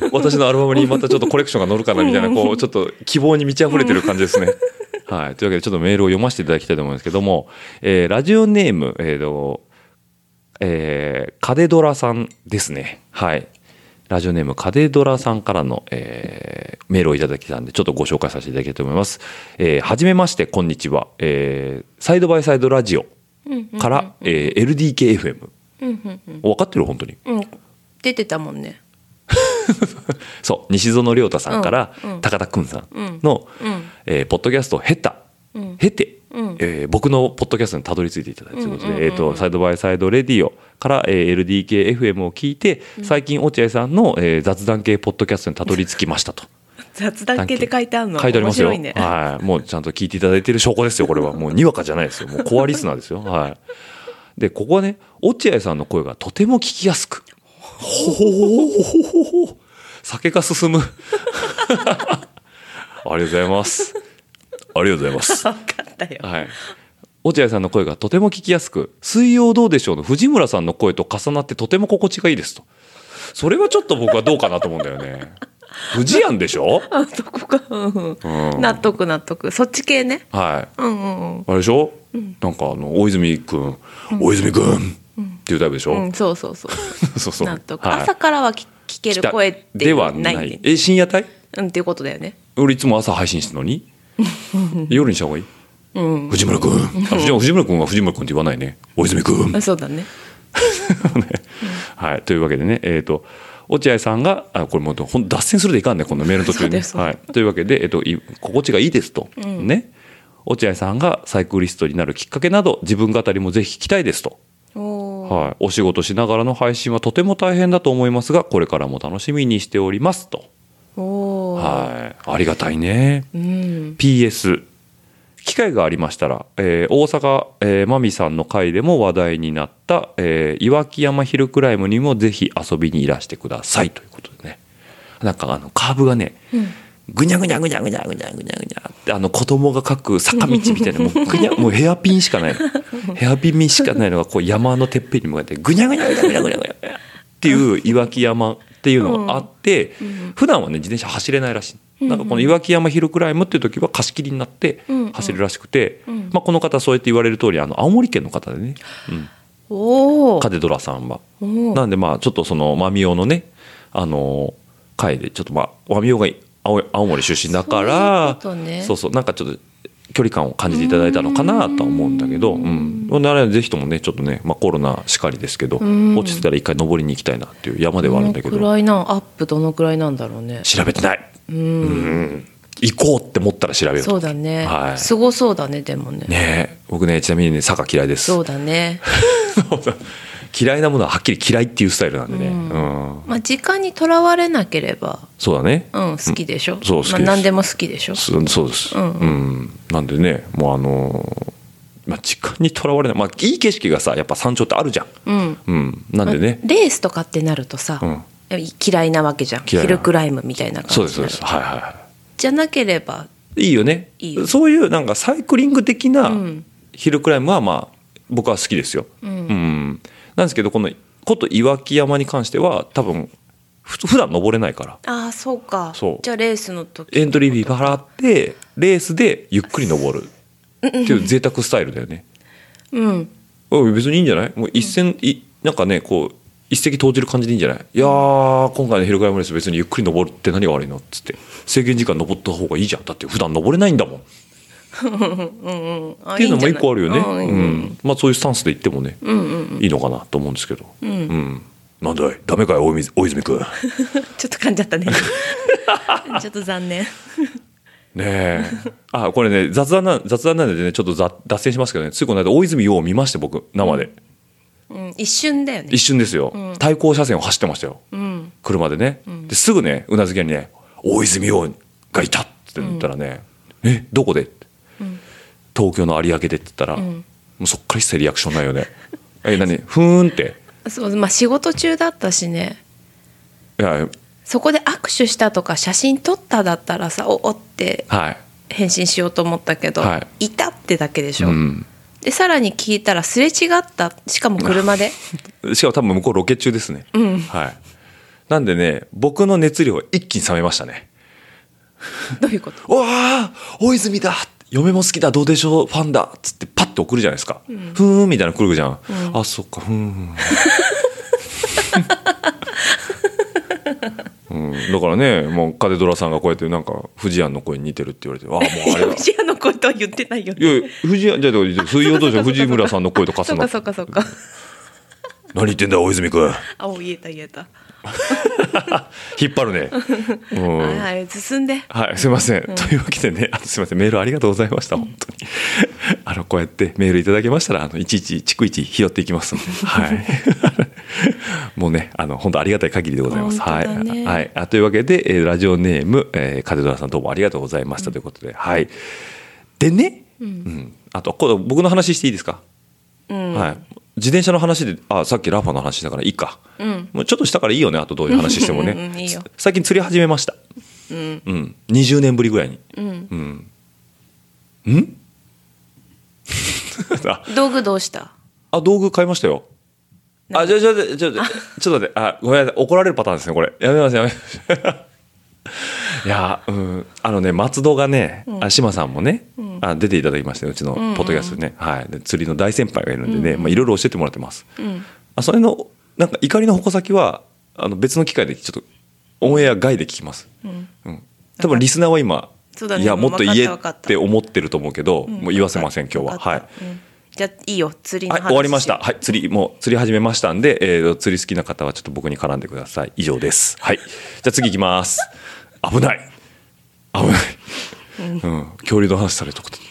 私のアルバムにまたちょっとコレクションが載るかなみたいなこうちょっと希望に満ち溢れてる感じですね。はい、というわけでちょっとメールを読ませていただきたいと思うんですけども、えーラジオネーム、えーとえーカデドラさんですね。はい。ラジオネームカデドラさんからの、えーメールをいただきたんで、ちょっとご紹介させていただきたいと思います。えーはじめまして、こんにちは。えーサイドバイサイドラジオから、えー LDKFM。分かってる本当に？うん出てたもんね そう、西園亮太さんから、高田くんさんの、えーポッドキャストを経た、経て、えー僕のポッドキャストにたどり着いていただいたということで、えーと、サイドバイサイドレディオから、えー LDKFM を聞いて、最近落合さんの、えー雑談系ポッドキャストにたどり着きましたと。雑談系って書いてあるの？書いてありますよ。ねはい。もうちゃんと聞いていただいてる証拠ですよ、これは。もうにわかじゃないですよ。もうコアリスナーですよ。はい。で、ここはね、落合さんの声がとても聞きやすく。ほほほほほ。酒が進む。ありがとうございます。ありがとうございます。分かったよ。はい。落合さんの声がとても聞きやすく、水曜どうでしょうの藤村さんの声と重なってとても心地がいいですと。それはちょっと僕はどうかなと思うんだよね。藤庵でしょ？あそこか、うんうん。うん。納得納得。そっち系ね。はい。うんうんうん。あれでしょ、なんかあの大泉君、大泉君っていうタイプでしょ、うん。そうそうそう。そうそう。納得、はい。朝からは聞聞ける声ではないない。え深夜帯？うんっていうことだよね。俺いつも朝配信してるのに？夜にした方がいい、うん。藤村君。あ藤藤村君は藤村君って言わないね。大泉君。あそうだ ね。はい、というわけでね、えー、と落合さんがあこれもうほん脱線するでいかんねこのメールの途中に、はい、というわけで、えっと、い心地がいいですと、ね。落合さんがサイクリストになるきっかけなど自分語りもぜひ聞きたいですと、おー。はい、お仕事しながらの配信はとても大変だと思いますがこれからも楽しみにしておりますと、はい、ありがたいね。うん。PS 機会がありましたら、えー大阪、えー、マミさんの回でも話題になった、えー岩木山ヒルクライムにもぜひ遊びにいらしてくださいということでね。なんかあのカーブがね、ぐにゃぐにゃぐにゃぐにゃぐにゃぐにゃぐにゃってあの子供が描く坂道みたいなもうぐにゃ もうヘアピンしかないの。ヘアピンしかないのがこう山のてっぺんに向かってぐにゃぐにゃぐにゃぐにゃぐにゃぐにゃっていう岩木山っていうのがあって、普段はね自転車走れないらしい。なんかこの岩木山ヒルクライムっていう時は貸し切りになって走るらしくて、まあ、この方そうやって言われる通りあの青森県の方でね、うん。カデドラさんは。なんでまあちょっとそのマミオのねあの会でちょっとまあマミオが青青森出身だからそうね。そうそうなんかちょっと距離感を感じていただいたのかなとは思うんだけど、うん、ならぜひともねちょっとね、まあ、コロナしかりですけどん落ちてたら一回登りに行きたいなっていう山ではあるんだけどのくどらいなんアップどのくらいなんだろうね。調べてない、うん。うん、行こうって思ったら調べようとそうだね。はいすごそうだねでもね。ねえ僕ねちなみにね坂嫌いですそうだね。嫌いなものははっきり嫌いっていうスタイルなんでね、うん。まあ時間にとらわれなければ、そうだね、うん好きでしょ？そう好きです。まあ何でも好きでしょ？そそうです、うんなんでねもうあのーまあ、時間にとらわれない、まあ、いい景色がさやっぱ山頂ってあるじゃん、うん。うん、なんでね、レースとかってなるとさ、うん。嫌いなわけじゃん。ヒルクライムみたいなそう感じになる。ですそうです。はいはいはじゃなければ、いいいよね。いいよ。そういうなんかサイクリング的なうん。ヒルクライムはまあ僕は好きですよ、うんなんですけどこのこと岩木山に関しては多分ふ普段登れないから。ああそうか。そう。じゃあレースの時。エントリーフィー払ってレースでゆっくり登る。っていう贅沢スタイルだよね。うん。別にいいんじゃない？もう一戦、いなんかねこう一石投じる感じでいいんじゃない？いやー今回のヒルクライムレース別にゆっくり登るって何が悪いの？っつって。制限時間登った方がいいじゃん。だって普段登れないんだもんっあていうのも一個あるよね。うんうん。ん。まあそういうスタンスで言ってもね、いいのかな？と思うんですけど、うん。なんだい？ダメかい？大泉君。ね ちょっと噛んじゃったね。ちょっと残念。え。あこれね雑談な雑談なんでねちょっとざ脱線しますけどね。ついこの間大泉洋を見まして僕生で、うん、一瞬だよね。一。瞬ですよ、対向車線を走ってましたよ、うん。車でね、ですぐねうなずき屋にね「大泉洋がいた!」って言ったらね「えどこで?」って東京の有明で」って言ったら、もうそっから一切リアクションないよね「え何？ふーん」って。そう、まあ仕事中だったしね。「いやそこで握手したとか写真撮っただったらさ、おおってはい。返信しようと思ったけど、、はい。たってだけでしょ。うん。でさらに聞いたらすれ違った。しかも車で。しかも多分向こうロケ中ですね、うん。はい。なんでね僕の熱量は一気に冷めましたね。どういうこと「わあ大泉だ!」嫁も好きだどうでしょう？ファンだっつってパッと送るじゃないですか、ふーんみたいなの来るじゃん、あそっかふーん。うん、だからねもうカデドラさんがこうやってなんか藤庵の声に似てるって言われてああもうあれだ 藤屋の声とは言ってないよいやいや藤庵じゃあ水曜どうじゃ藤村さんの声とかすのそっかそっかそっか。何言ってんだ大泉君。あお言えた言えた、引っ張るね、うんはいはい進んではい、すみません。というわけでね、あのすみません、メールありがとうございました、本当に。あの、こうやってメールいただけましたら、あの、いちいち、逐一拾っていきますので、はい。もうね、あの、本当ありがたい限りでございます。はい。はい。あというわけで、えーラジオネーム、えー、カデドラさんどうもありがとうございましたということで、はい。でね、うん。あと、これ僕の話していいですか？うん、はい。自転車の話で、あ、さっきラファの話だからいいか。うんもうちょっとしたからいいよね、あとどういう話してもね。うんうんいいよ最近釣り始めました。うんうん。20年ぶりぐらいに。うんうん。ん？あ道具どうした？あ、道具買いましたよ。あ、じゃあじゃあじゃちょっと待って、あ、ごめんなさい。怒られるパターンですね、これ。やめます、やめます。いや、うん。あのね、松戸がね、あ、島さんもね、あ出ていただきましたようちのポッドキャストね。はい。で釣りの大先輩がいるんでね、まあ、いろいろ教えてもらってます。うん。あ、それの、なんか怒りの矛先は、あの、別の機会でちょっと、オンエア外で聞きます。うん。うん。多分リスナーは今、いや、もっと言えって思ってると思うけど、うん。もう言わせません、今日は。はい。じゃあいいよ。釣りのはい話終わりました。はい釣りもう釣り始めましたんで、えー、釣り好きな方はちょっと僕に絡んでください。以上です。はい。じゃあ次行きます危ない。危ない、うん、恐竜の話されたこと。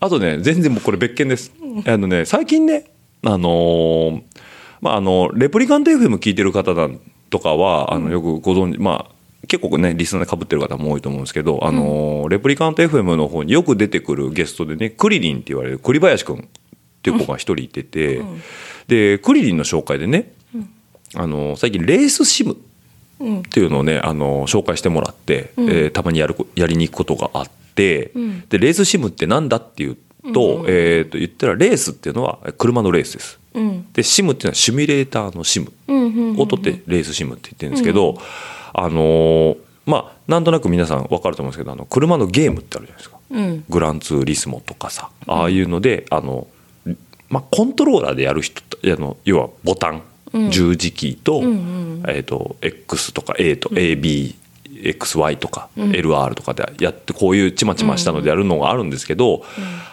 あとね全然もうこれ別件です。あのね最近ねあのーまああのレプリカント FM 聞いてる方だとかはあのよくご存知、まあ結構ねリスナーでかぶってる方も多いと思うんですけど、あのーレプリカント FM の方によく出てくるゲストでねクリリンって言われる栗林くんっていう子が一人いてて、でクリリンの紹介でね、あのー最近レースシムっていうのをね、あの紹介してもらって、えーたまにやるこやりに行くことがあって、でレースシムってなんだっていうと,、えー、と言ったらレースっていうのは車のレースです。うん。でシムっていうのはシミュレーターのシムうんうんを取ってレースシムって言ってるんですけど、あのーまあなんとなく皆さん分かると思うんですけどあの車のゲームってあるじゃないですか。うん。グランツーリスモとかさああいうのであの、まあ、コントローラーでやる人あの要はボタン、十字キーと,、えー、と X とか A と ABXY とか LR とかでやってこういうちまちましたのでやるのがあるんですけど、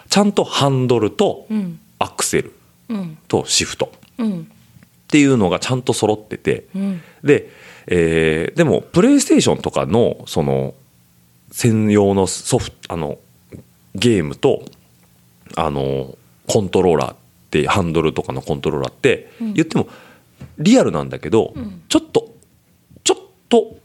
ちゃんとハンドルとん。アクセルうん。とシフトうん。っていうのがちゃんと揃ってて、ん。で、えーでもプレイステーションとかのその専用のソフトあのゲームとあのコントローラーってハンドルとかのコントローラーって、言ってもリアルなんだけど、ちょっとちょっと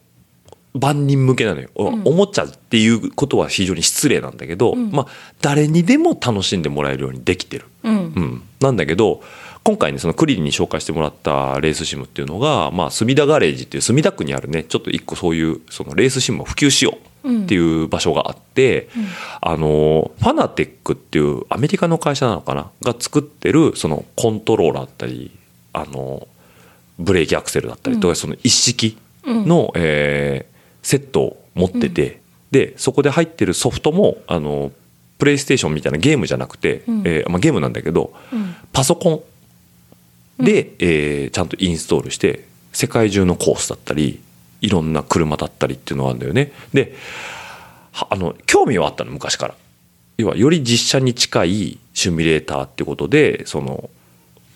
万人向けなのよ、おもちゃっていうことは非常に失礼なんだけど、まあ誰にでも楽しんでもらえるようにできてる。うん。うん、なんだけど今回ねそのクリリンに紹介してもらったレースシムっていうのが、まあ、隅田ガレージっていう墨田区にあるねちょっと一個そういうそのレースシムを普及しようっていう場所があって、あのファナテックっていうアメリカの会社なのかな？が作ってるそのコントローラーだったりあのブレーキアクセルだったりとか、その一式の、えーセットを持ってて、でそこで入ってるソフトもあのプレイステーションみたいなゲームじゃなくて、えーまあ、ゲームなんだけど、パソコンで、えーちゃんとインストールして世界中のコースだったりいろんな車だったりっていうのがあるんだよね。ではあの興味はあったの昔から。要はより実写に近いシミュレーターってことでその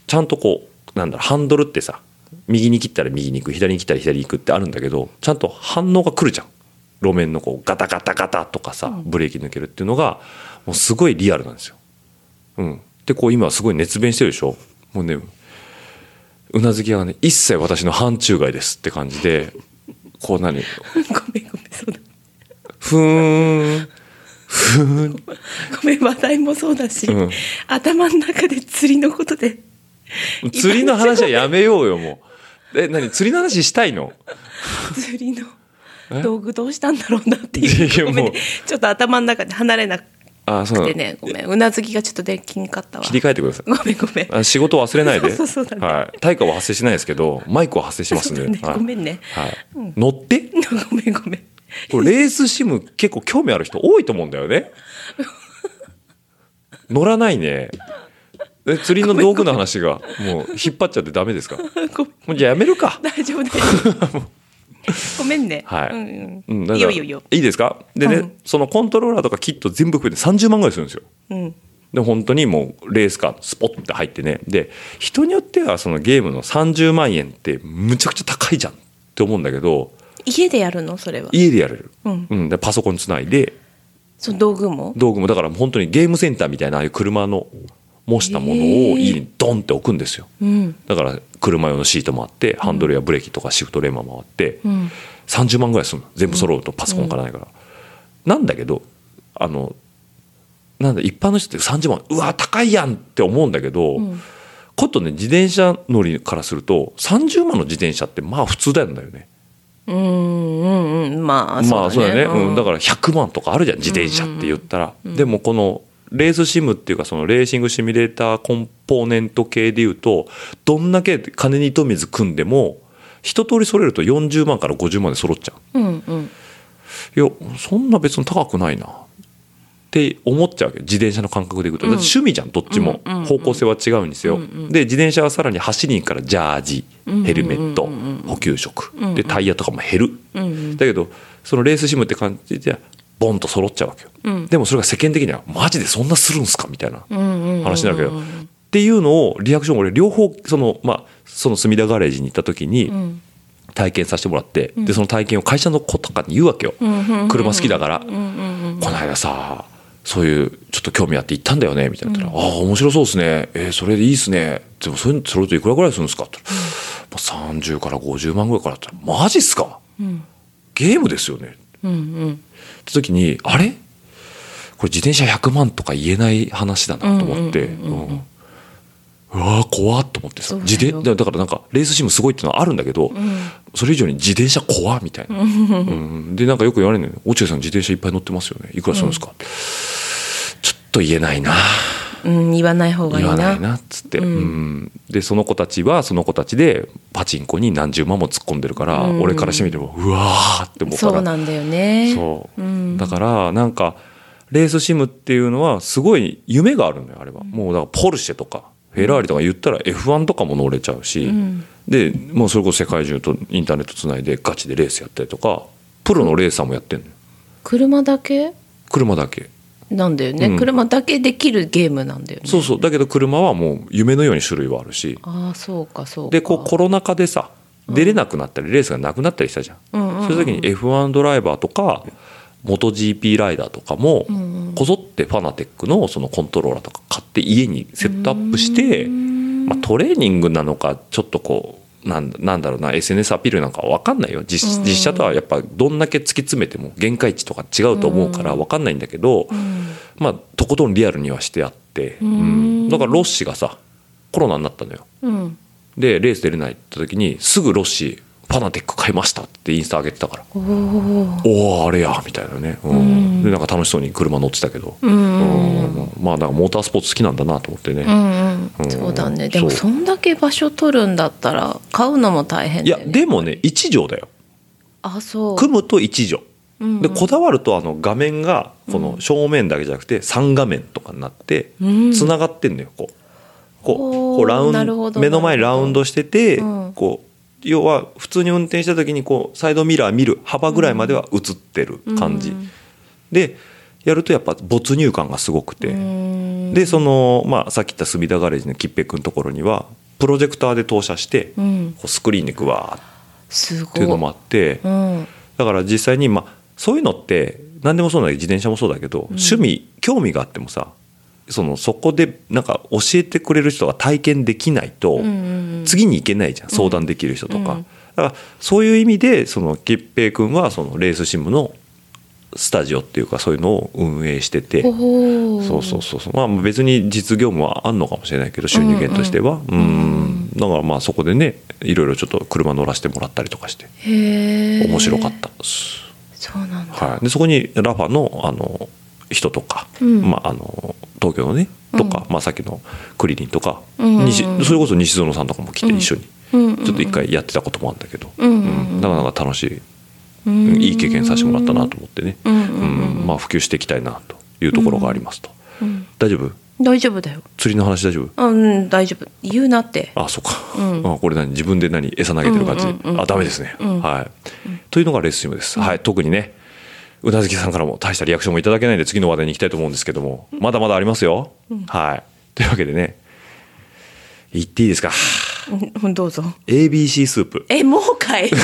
ちゃんとこうなんだろうハンドルってさ右に切ったら右に行く左に切ったら左に行くってあるんだけどちゃんと反応が来るじゃん。路面のこうガタガタガタとかさブレーキ抜けるっていうのがもうすごいリアルなんですよ。うん、でこう今すごい熱弁してるでしょ？もうねうなずきがね一切私の範疇外ですって感じでこう何？ごめんごめんそうだ。ふーん。ふーん。ごめん話題もそうだし、うん。頭の中で釣りのことで 釣りの話はやめようよもう。え何釣りの話したいの？釣りのえ？道具どうしたんだろうなっていう。ね。ちょっと頭の中で離れなくあそう。なねごめんうなずきがちょっとできんかったわ。切り替えてください。ごめんごめん。あ仕事忘れないで。そうそうそうだ。ねはい。対価は発生しないですけど、マイクは発生しますんね はい。ごめんね。はい。乗って？ごめんごめん。これレースシム結構興味ある人多いと思うんだよね。乗らないね。え釣りの道具の話がもう引っ張っちゃってダメですか？もうじゃあやめるか。大丈夫大丈夫ごめんね。はい。うんうん。いいよいいよいいですか？でね、うん。そのコントローラーとかキット全部含めて30万ぐらいするんですよ。うん。で本当にもうレースカースポッて入ってね。で人によってはそのゲームの30万円ってむちゃくちゃ高いじゃんって思うんだけど家でやるの？それは。家でやれる、うん。でパソコンつないで。その道具も？道具も。だから本当にゲームセンターみたいなああいう車の模したものを家にドンって置くんですよ。うん。だから車用のシートもあってハンドルやブレーキとかシフトレーマーもあって、うん。30万ぐらいするの。全部揃うとパソコンからないから、なんだけどあのなんだ一般の人って30万うわ高いやんって思うんだけど、ん。ことね自転車乗りからすると30万の自転車ってまあ普通だよね。うんうんうん。まあまあそうだよね、ん。うん、だから100万とかあるじゃん自転車って言ったら、でもこのレースシムっていうかそのレーシングシミュレーターコンポーネント系でいうとどんだけ金に富水組んでも一通り揃えると40万から50万で揃っちゃう。うんうん。いやそんな別に高くないな。って思っちゃうわけ自転車の感覚でいくと、趣味じゃんどっちも、うんうんうん。方向性は違うんですよ、で自転車はさらに走りに行くからジャージ。ヘルメット、補給食、でタイヤとかも減る、うんだけどそのレースシムって感じでボンと揃っちゃうわけよ、うん。でもそれが世間的にはマジでそんなするんすか？みたいなうんうんうんうん話になるけど、っていうのをリアクション俺両方そのまあその隅田ガレージに行った時にん。体験させてもらって、でその体験を会社の子とかに言うわけよ、車好きだから、この間さそういうちょっと興味あって行ったんだよね。みたいな言ったら「ああ面白そうですね。えーそれでいいっすね。でもそれそれといくらぐらいするんですか?」って言ったら、まあ、30から50万ぐらいからだったら「マジっすか？ゲームですよね」うんうん。って時にあれ？これ自転車100万とか言えない話だなと思って。うんうわー怖っと思って。さ自転だだからなんかレースシムすごいっていうのはあるんだけど、それ以上に自転車怖っみたいな、うん。でなんかよく言われるのよ「落合さん自転車いっぱい乗ってますよね。いくらするんですか?ちょっと言えないなうん言わない方がいいな。言わないなっつって、うん。でその子たちはその子たちでパチンコに何十万も突っ込んでるから、うん。俺からしてみてもうわーって思うから。そうなんだよね。そう、ん。だからなんかレースシムっていうのはすごい夢があるのよあれは、もうだからポルシェとかフェラーリとか言ったら F1 とかも乗れちゃうし、ん。でもうそれこそ世界中とインターネットつないでガチでレースやったりとかプロのレーサーもやってんのよ。車だけ？車だけなんだよね、うん。車だけできるゲームなんだよね。そうそう。だけど車はもう夢のように種類はあるし。ああそうかそうか。でこうコロナ禍でさ出れなくなったりレースがなくなったりしたじゃん、うんうんうん。そういう時に F1 ドライバーとか MotoGP ライダーとかもんうんこぞってファナテックのそのコントローラーとか買って家にセットアップして、まあ、トレーニングなのかちょっとこうなんなんだろうな SNS アピールなんかわかんないよ。実実写とはやっぱどんだけ突き詰めても限界値とか違うと思うからわかんないんだけど、まあとことんリアルにはしてあって、うん。だからロッシがさコロナになったのよ。うん。でレース出れないって時にすぐロッシファナテック買いましたってインスタ上げてたから。おおあれやみたいなね、うん。でなんか楽しそうに車乗ってたけど、うん。うん。まあなんかモータースポーツ好きなんだなと思ってね、うんうん。うん。そうだね。でもそんだけ場所取るんだったら買うのも大変いやだよね。でもね1畳だよ。あそう。組むと1畳うんでこだわるとあの画面がこの正面だけじゃなくて3画面とかになってうん。つながってんのよこう。こうこうラウなるほどン目の前ラウンドしててうん。こう要は普通に運転した時にこうサイドミラー見る幅ぐらいまでは映ってる感じ。うん。でやるとやっぱ没入感がすごくて。うん。でそのまあさっき言った隅田ガレージの吉平君のところにはプロジェクターで投射してうん。こうスクリーンでグワーって。い。うのもあって。うん。だから実際にまあそういうのって何でもそうなんだけど自転車もそうだけど、趣味興味があってもさそのそこでなんか教えてくれる人が体験できないと、次に行けないじゃん。相談できる人とか、うんだからそういう意味でその吉平君はそのレースシムのスタジオっていうかそういうのを運営してて。そう。そうそうそう。まあ別に実業務はあんのかもしれないけど収入源としては。うんだからまあそこでねいろいろちょっと車乗らせてもらったりとかしてへえ面白かったです、そうなんだ。はい、でそこにラファのあの人とか、うん。まあ、あの東京のねとか、まあ、さっきのクリリンとか、うん西それこそ西園さんとかも来て一緒にうん。うんうんちょっと一回やってたこともあるんだけど、うんうんうん。なかなか楽しい、うん。いい経験させてもらったなと思ってね、うんうんうんうん。まあ、普及していきたいなというところがありますと、うん大丈夫？大丈夫だよ。釣りの話大丈夫？うん大丈夫。言うなって。あそうか、うん。あこれ何？自分で何？餌投げてる感じ、うんうんうんあダメですね、うん。はい、というのがレッスンムです、はい。特にねうなずきさんからも大したリアクションもいただけないんで次の話題に行きたいと思うんですけども。まだまだありますよ、はい。というわけでね。言っていいですか？うんどうぞ。ABC スープ。えもうかい。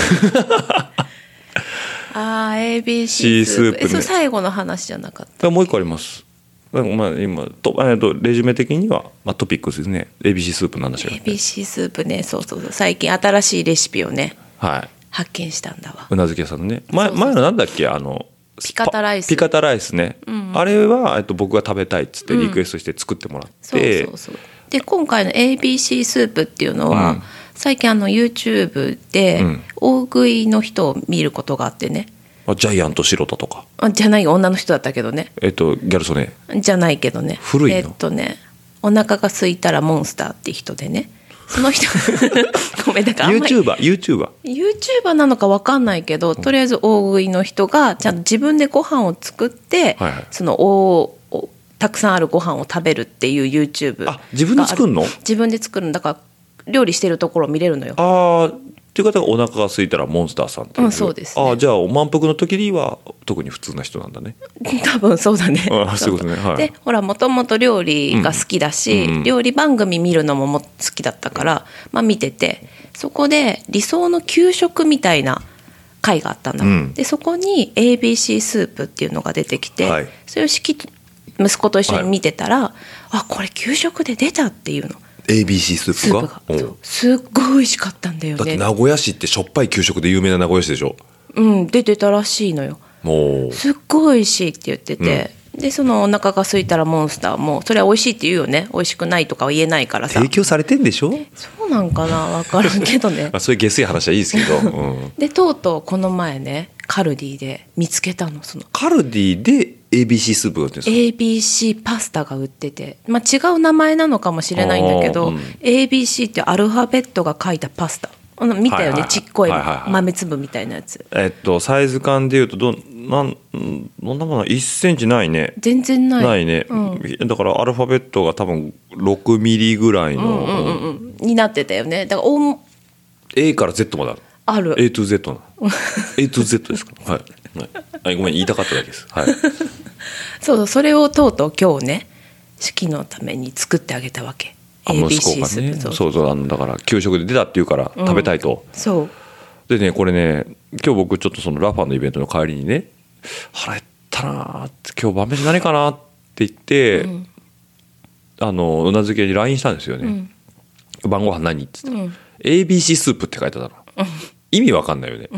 あー ABC スープスープね。えそれ最後の話じゃなかったあもう一個あります。まあ今と,、えっとレジュメ的には、まあ、トピックスですね。ABC スープなんだしら ABC スープね。そうそうそう。最近新しいレシピをねはい。発見したんだわ。うなずき屋さんのね。前前のなんだっけ？あのピカタライス。ピカタライスね、あれは、えっと、僕が食べたいっつってリクエストして作ってもらっそうて、そうそう。で今回の ABC スープっていうのは、うん。最近あの YouTube でうん。大食いの人を見ることがあってね。あジャイアント白田とか。あじゃない女の人だったけどね。えっとギャル曽根。じゃないけどね。古いの。えっとねお腹が空いたらモンスターって人でねその人。ごめんだから YouTuberYouTuber YouTuber なのか分かんないけどとりあえず大食いの人がちゃんと自分でご飯を作って、はいはい。そのおおたくさんあるご飯を食べるっていう YouTube あ自分で作んの？自分で作るんだから料理してるところ見れるのよ。ああっていう方がお腹が空いたらモンスターさんっていう。んそうですね。ああじゃあ満腹の時には特に普通な人なんだね。多分そうだね。あそういうことね。はい。でほらもともと料理が好きだし、うんうん。料理番組見るのもも好きだったから、まあ、見ててそこで理想の給食みたいな回があったんだ、うん。でそこに ABC スープっていうのが出てきて、はい。それを息子と一緒に見てたら、あこれ給食で出たっていうの ABC ススープが。そう。すっごい美味しかったんだよだってね名古屋市ってしょっぱい給食で有名な名古屋市でしょ？うん出てたらしいのよ。もう。すっごい美味しいって言ってて、でそのお腹が空いたらモンスターもそれは美味しいって言うよね。美味しくないとかは言えないからさ。提供されてんでしょ？そうなんかな分からんけどね。あそういう下水話はいいですけど、うん。でとうとうこの前ねカルディで見つけたのその。カルディで ABC スープが売ってるんですか？ABC パスタが売ってて、まあ、違う名前なのかもしれないんだけど、うん ABC ってアルファベットが書いたパスタ。見たよね、はいはいはいちっこい豆粒みたいなやつ。えっとサイズ感でいうとどんなんうんどんなもの1センチないね。全然ない。ないね、うん。だからアルファベットが多分6ミリぐらいの、うんうんうん。になってたよね。だからお A から Z まである。ある。A to Z なの。A to Z ですか？はい、はい。はい、ごめん言いたかっただけです。はい。そうそうそれをとうとう今日ね式のために作ってあげたわけ。あ息子がね。そうそう。そうあのだから給食で出たっていうから食べたいと、そう。でねこれね今日僕ちょっとそのラファのイベントの帰りにね腹減ったなーって今日晩飯何かなって言って、あのうなずけに LINE したんですよね、晩ご飯何っつって、うん。ABC スープって書いてたの、意味わかんないよね、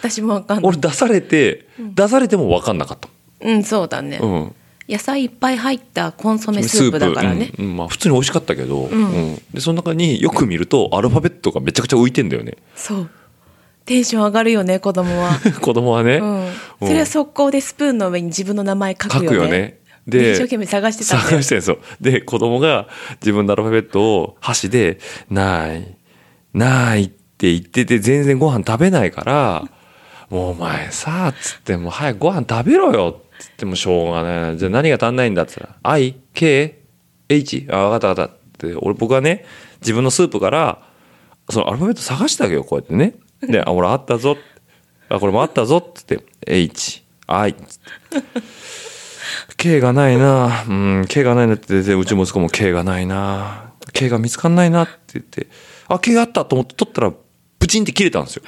私も分かんない。俺出されて、出されてもわかんなかったうんそうだね、うん。野菜いっぱい入ったコンソメスープだからね。うんうんまあ、普通に美味しかったけど、うん。でその中によく見るとアルファベットがめちゃくちゃ浮いてんだよね。そうテンション上がるよね子供は、子供はね、うん、うん。それは速攻でスプーンの上に自分の名前書くよね。よね。でで一生懸命探してた探してるんですよ。で子供が自分のアルファベットを箸で「ないない」って言ってて全然ご飯食べないから「もうお前さ」っつって「もう早くご飯食べろよ」っつってもしょうがない。なじゃあ何が足んないんだっつったら「I K H」あ分かった分かった。って俺僕はね自分のスープからそのアルファベット探してあげようこうやってねで「あ俺あったぞ」あこれもあったぞっつって「H」「I」K がないな。うん K がないなってでうち息子も K がないな。K が見つかんないなって言ってあ K があったと思って取ったらプチンって切れたんですよ。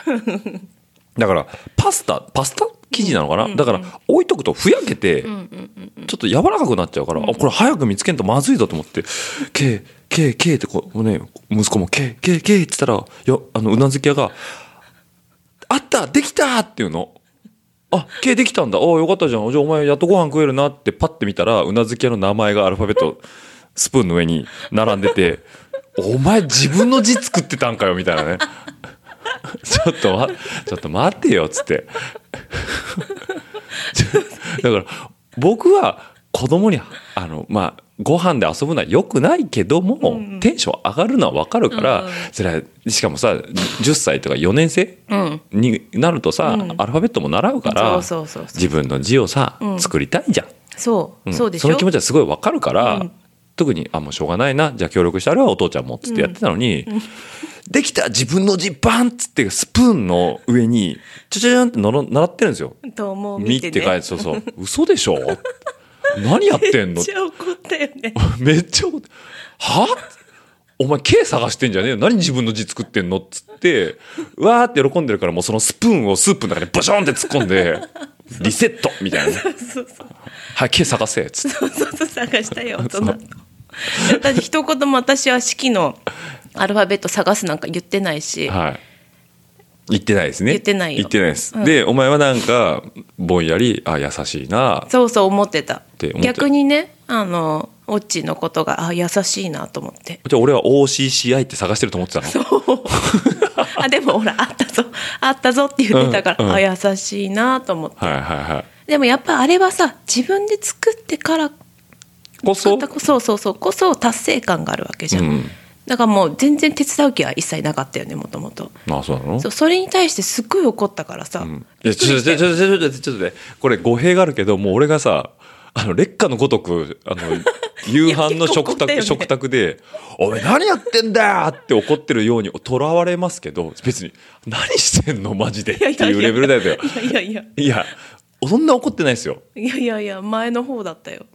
だからパスタパスタ生地なのかな、だから置いとくとふやけてちょっと柔らかくなっちゃうから、あこれ早く見つけんとまずいぞと思って「K K K」ってこうね息子も「K K K」って言ったらよあのうなずき屋が「あったできた!」っていうの。あ、K できたんだ。おおよかったじゃん。じゃあお前やっとご飯食えるなってパッて見たら、うなずき屋の名前がアルファベット、スプーンの上に並んでて、お前自分の字作ってたんかよ、みたいなね。ちょっとま、ちょっと待ってよ、つって。だから、僕は子供に、あの、まあ、ご飯で遊ぶのは良くないけども、テンション上がるのは分かるから、それは、しかもさ、10歳とか4年生うん。になるとさ、アルファベットも習うからそうそうそうそう。自分の字をさ、作りたいじゃん、そう、ん。そうでしょ？の気持ちはすごいわかるから、特にあもうしょうがないなじゃあ協力してあれはお父ちゃんもっつってやってたのに、できた自分の字バンっつってスプーンの上にちょちょちょんってのろ習ってるんですよ。と思う。見見てね。て書いてそうそう。嘘でしょ？何やってんの？めっちゃ怒ったよね めっちゃ怒っては？お前 K 探してんじゃねえよ。何自分の字作ってんのっつってわーって喜んでるからもうそのスプーンをスープの中にボションって突っ込んで リセットみたいな。ねはい K 探せっつって。そうそうそう探したよその。後 だって一言も私は式のアルファベット探すなんか言ってないし、はい言ってないですね。言ってないよ言ってないです、うん。でお前はなんかぼんやりあ優しいな。そうそう思ってた。逆にねあのオッチーのことがあ優しいなと思って。じゃあ俺は OCCI って探してると思ってたの？あでもほらあったぞ。あったぞって言ってたから、うんうん。あ優しいなと思って。はいはいはい。でもやっぱあれはさ自分で作ってからこそ？そうそうそうこそ達成感があるわけじゃん、うんだからもう全然手伝う気は一切なかったよねもともと。あそうなの？そうそれに対してすっごい怒ったからさ、うん、いやちょっとちょっとちょっとちょっとねこれ語弊があるけどもう俺がさあの劣化のごとくあの夕飯の食卓、ね、食卓で「お前何やってんだ!」って怒ってるようにとらわれますけど別に「何してんのマジで」っていうレベルだよいやいやいやいやそんな怒ってないですよいやいやいや前の方だったよ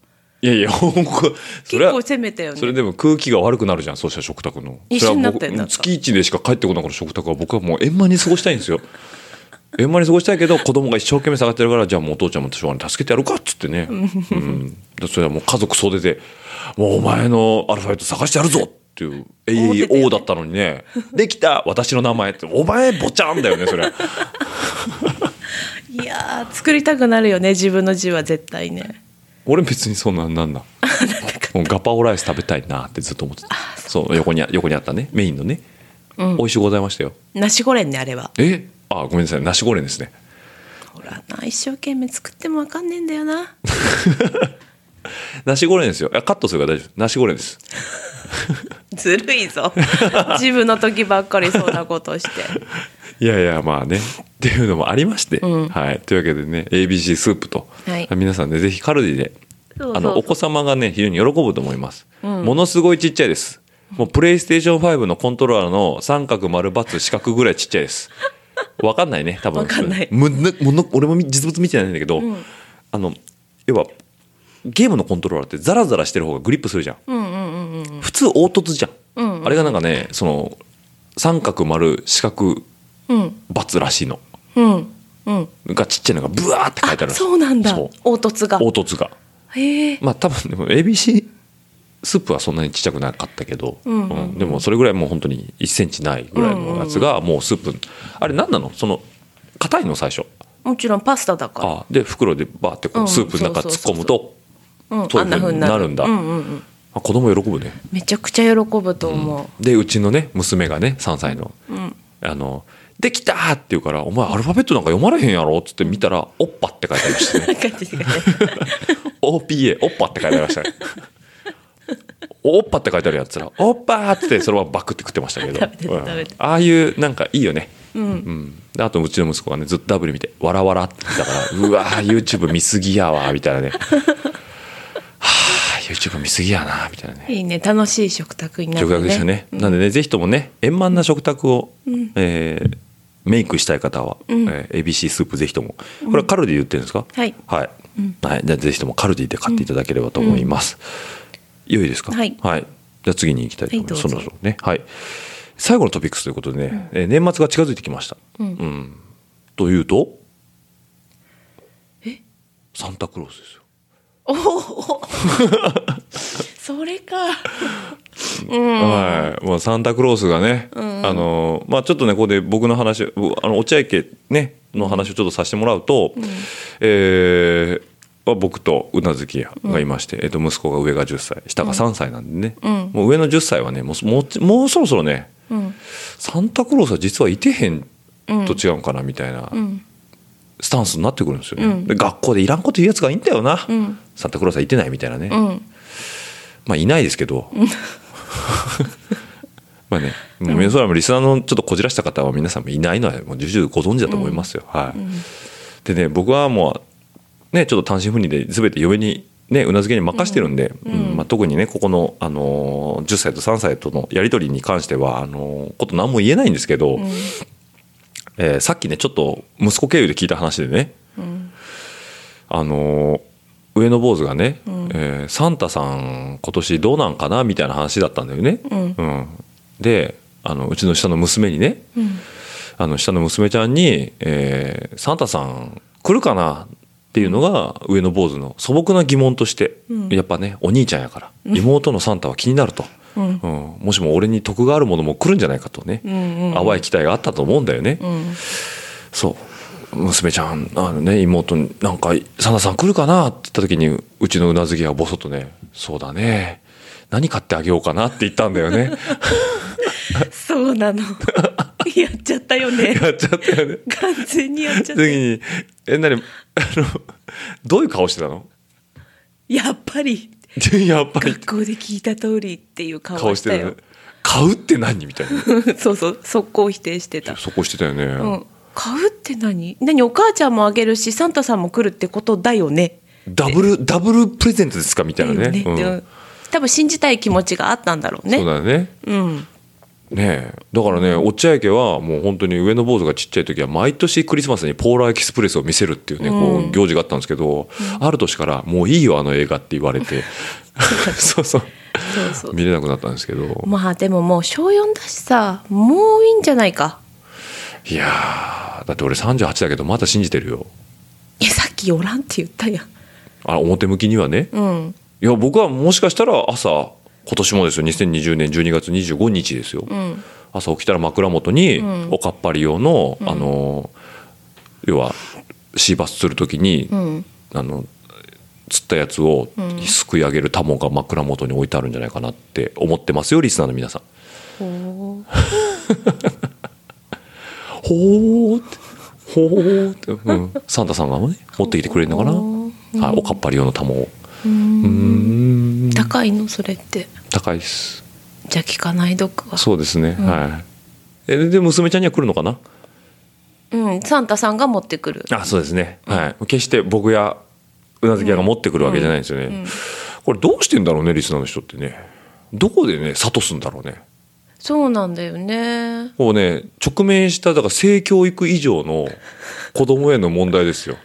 いやいや結構攻めたよね。それでも空気が悪くなるじゃんそうしたら食卓の。一緒になったよだったそれは僕月一でしか帰ってこなかった食卓は僕はもう円満に過ごしたいんですよ。円満に過ごしたいけど子供が一生懸命下がってるからじゃあもうお父ちゃんもしょうがない助けてやるかっつってね、うん、でそれはもう家族総出で「もうお前のアルファベット探してやるぞ!」っていう AEO だったのにね「できた私の名前」って「お前ぼちゃんだよねそれ」いやー作りたくなるよね自分の字は絶対ね俺別にそんなんなん？だもうガパオライス食べたいなってずっと思ってた。そう。横にあ横にあったね。メインのね、うん。美味しゅうございましたよ。ナシゴレンねあれは。え？あごめんなさい。ナシゴレンですね。ほらな一生懸命作ってもわかんねえんだよな ナシゴレンですよ。カットするから大丈夫。ナシゴレンです。ずるいぞ。自分の時ばっかりそんなことして。いやいやまあね。っていうのもありまして、うん。はい、というわけでね ABC スープと、はい。皆さんねぜひカルディであのお子様がね非常に喜ぶと思います、うん。ものすごいちっちゃいです。もうプレイステーション5のコントローラーの三角丸×四角ぐらいちっちゃいです。わかんないね多分。わかんない。むぬもの俺も実物見てないんだけど、ん。あの要はゲームのコントローラーってザラザラしてる方がグリップするじゃん。うんうんうんうん普通凹凸じゃん、うんうん。あれがなんかねその三角丸四角うん×らしいの。うんうん。がちっちゃいのがブワーって書いてあるそうなんだ。凹凸が。凹凸が。へえ。まあ多分でも ABC スープはそんなにちっちゃくなかったけど、うんうんうん。でもそれぐらいもう本当に1センチないぐらいのやつがもうスープ。あれ何なの？その硬いの最初。もちろんパスタだから。あで袋でバーってこうん。うスープの中突っ込むとうん。そういう風になる。んだ。子供喜ぶね。めちゃくちゃ喜ぶと思でうちのね娘がね3歳の。ううん。あの「できた!」って言うから「お前アルファベットなんか読まれへんやろ」っつって見たら「おっぱ」って書いてありましたね。OPA おっぱって書いてありましたね。おっぱって書いてあるやつらおっぱーってそれはバクって食ってましたけど。ああいうなんかいいよね。うん。うん。であとうちの息子がねずっとダブル見て「わらわら」って言ってたから「うわー YouTube 見すぎやわ」みたいなね「はあ YouTube 見すぎやな」みたいなね。いいね楽しい食卓になって食卓でしたね、なんでねぜひともね円満な食卓を、えーメイクしたい方は、うん。えー ABC スープぜひとも。これはカルディで売ってるんですか、はい。はい、はい、じゃあぜひともカルディで買っていただければと思います、良いですか？はい。じゃあ次に行きたいと思います、はいそろそろね。はい。最後のトピックスということでね、えー年末が近づいてきました、うん。というとサンタクロースですよおおそれか。うんはい、もうサンタクロースがね、あのまあ、ちょっとねここで僕の話うあの落合家、ね、の話をちょっとさせてもらうと、えーまあ僕とうなずき屋がいまして、えっと息子が上が10歳下が3歳なんでね、うん。もう上の10歳はねもうもうもうそろそろねうん。サンタクロースは実はいてへんと違うかなみたいなうん。スタンスになってくるんですよね、学校でいらんこと言うやつがいいんだよな、うんサンタクロースはいてないみたいなね、うん。まあいないですけど。まあね、もうそれはリスナーのちょっとこじらした方は皆さんもいないのはもう重々ご存知だと思いますよ。はい。でね僕はもうねちょっと単身赴任で全て嫁にねうなずけに任してるんで、うん。まあ、特にねここの、あのー10歳と3歳とのやり取りに関してはあのーこと何も言えないんですけど、えーさっきねちょっと息子経由で聞いた話でね、あのー上の坊主がね、えーサンタさん今年どうなんかなみたいな話だったんだよね。うん。であのうちの下の娘にね、うん。あの下の娘ちゃんに、えーサンタさん来るかな?」っていうのが上の坊主の素朴な疑問として、うん。やっぱねお兄ちゃんやから妹のサンタは気になると、うん。うん。もしも俺に得があるものも来るんじゃないかとね、うんうん。淡い期待があったと思うんだよね。うん。そう娘ちゃんあのね妹になんか「サンタさん来るかな?」って言った時にうちのうなずきがボソッとね「そうだね。何買ってあげようかな」って言ったんだよね。そうなの。やっちゃったよね。やっちゃったよね。完全にやっちゃった。次に「え何？あのどういう顔してたの?やっぱり」やっぱり。学校で聞いた通りっていう顔顔してたよ。ね、買うって何？みたいな。そうそう速攻否定してた。そこしてたよね、うん買うって何？何？お母ちゃんもあげるしサンタさんも来るってことだよね。ダブルダブルプレゼントですかみたいなね。うん。で多分信じたい気持ちがあったんだろうね。そうだよね。うん。ねえ。だからね落合家はもう本当に上の坊主がちっちゃい時は毎年クリスマスにポーラーエキスプレスを見せるっていうね、こう行事があったんですけど、ある年から「もういいよあの映画」って言われて。そうそう。そうそう。見れなくなったんですけど。まあでももう小4だしさもういいんじゃないかいやーだって俺38だけどまだ信じてるよ。いやさっきおらんって言ったやん。あ表向きにはね。うん。いや僕はもしかしたら朝今年もですよ2020年12月25日ですよ、うん。朝起きたら枕元にん。おかっぱり用の、あの要はシーバスする時に、うん。あの釣ったやつをすくい上げるタモが枕元に置いてあるんじゃないかなって思ってますよリスナーの皆さん。ほほーってほーって、うん、サンタさんがね持ってきてくれるのかな、はい、おかっぱり用のタモを。うん。高いのそれって。高いです。じゃあ聞かないどくわそうですね、はい。えで娘ちゃんには来るのかな？うんサンタさんが持ってくる。あそうですね、はい。決して僕やうなずき屋が持ってくるわけじゃないんですよね、これどうしてんだろうねリスナーの人ってね。どこでね諭すんだろうねそうなんだよね。こうね直面しただから性教育以上の子供への問題ですよ、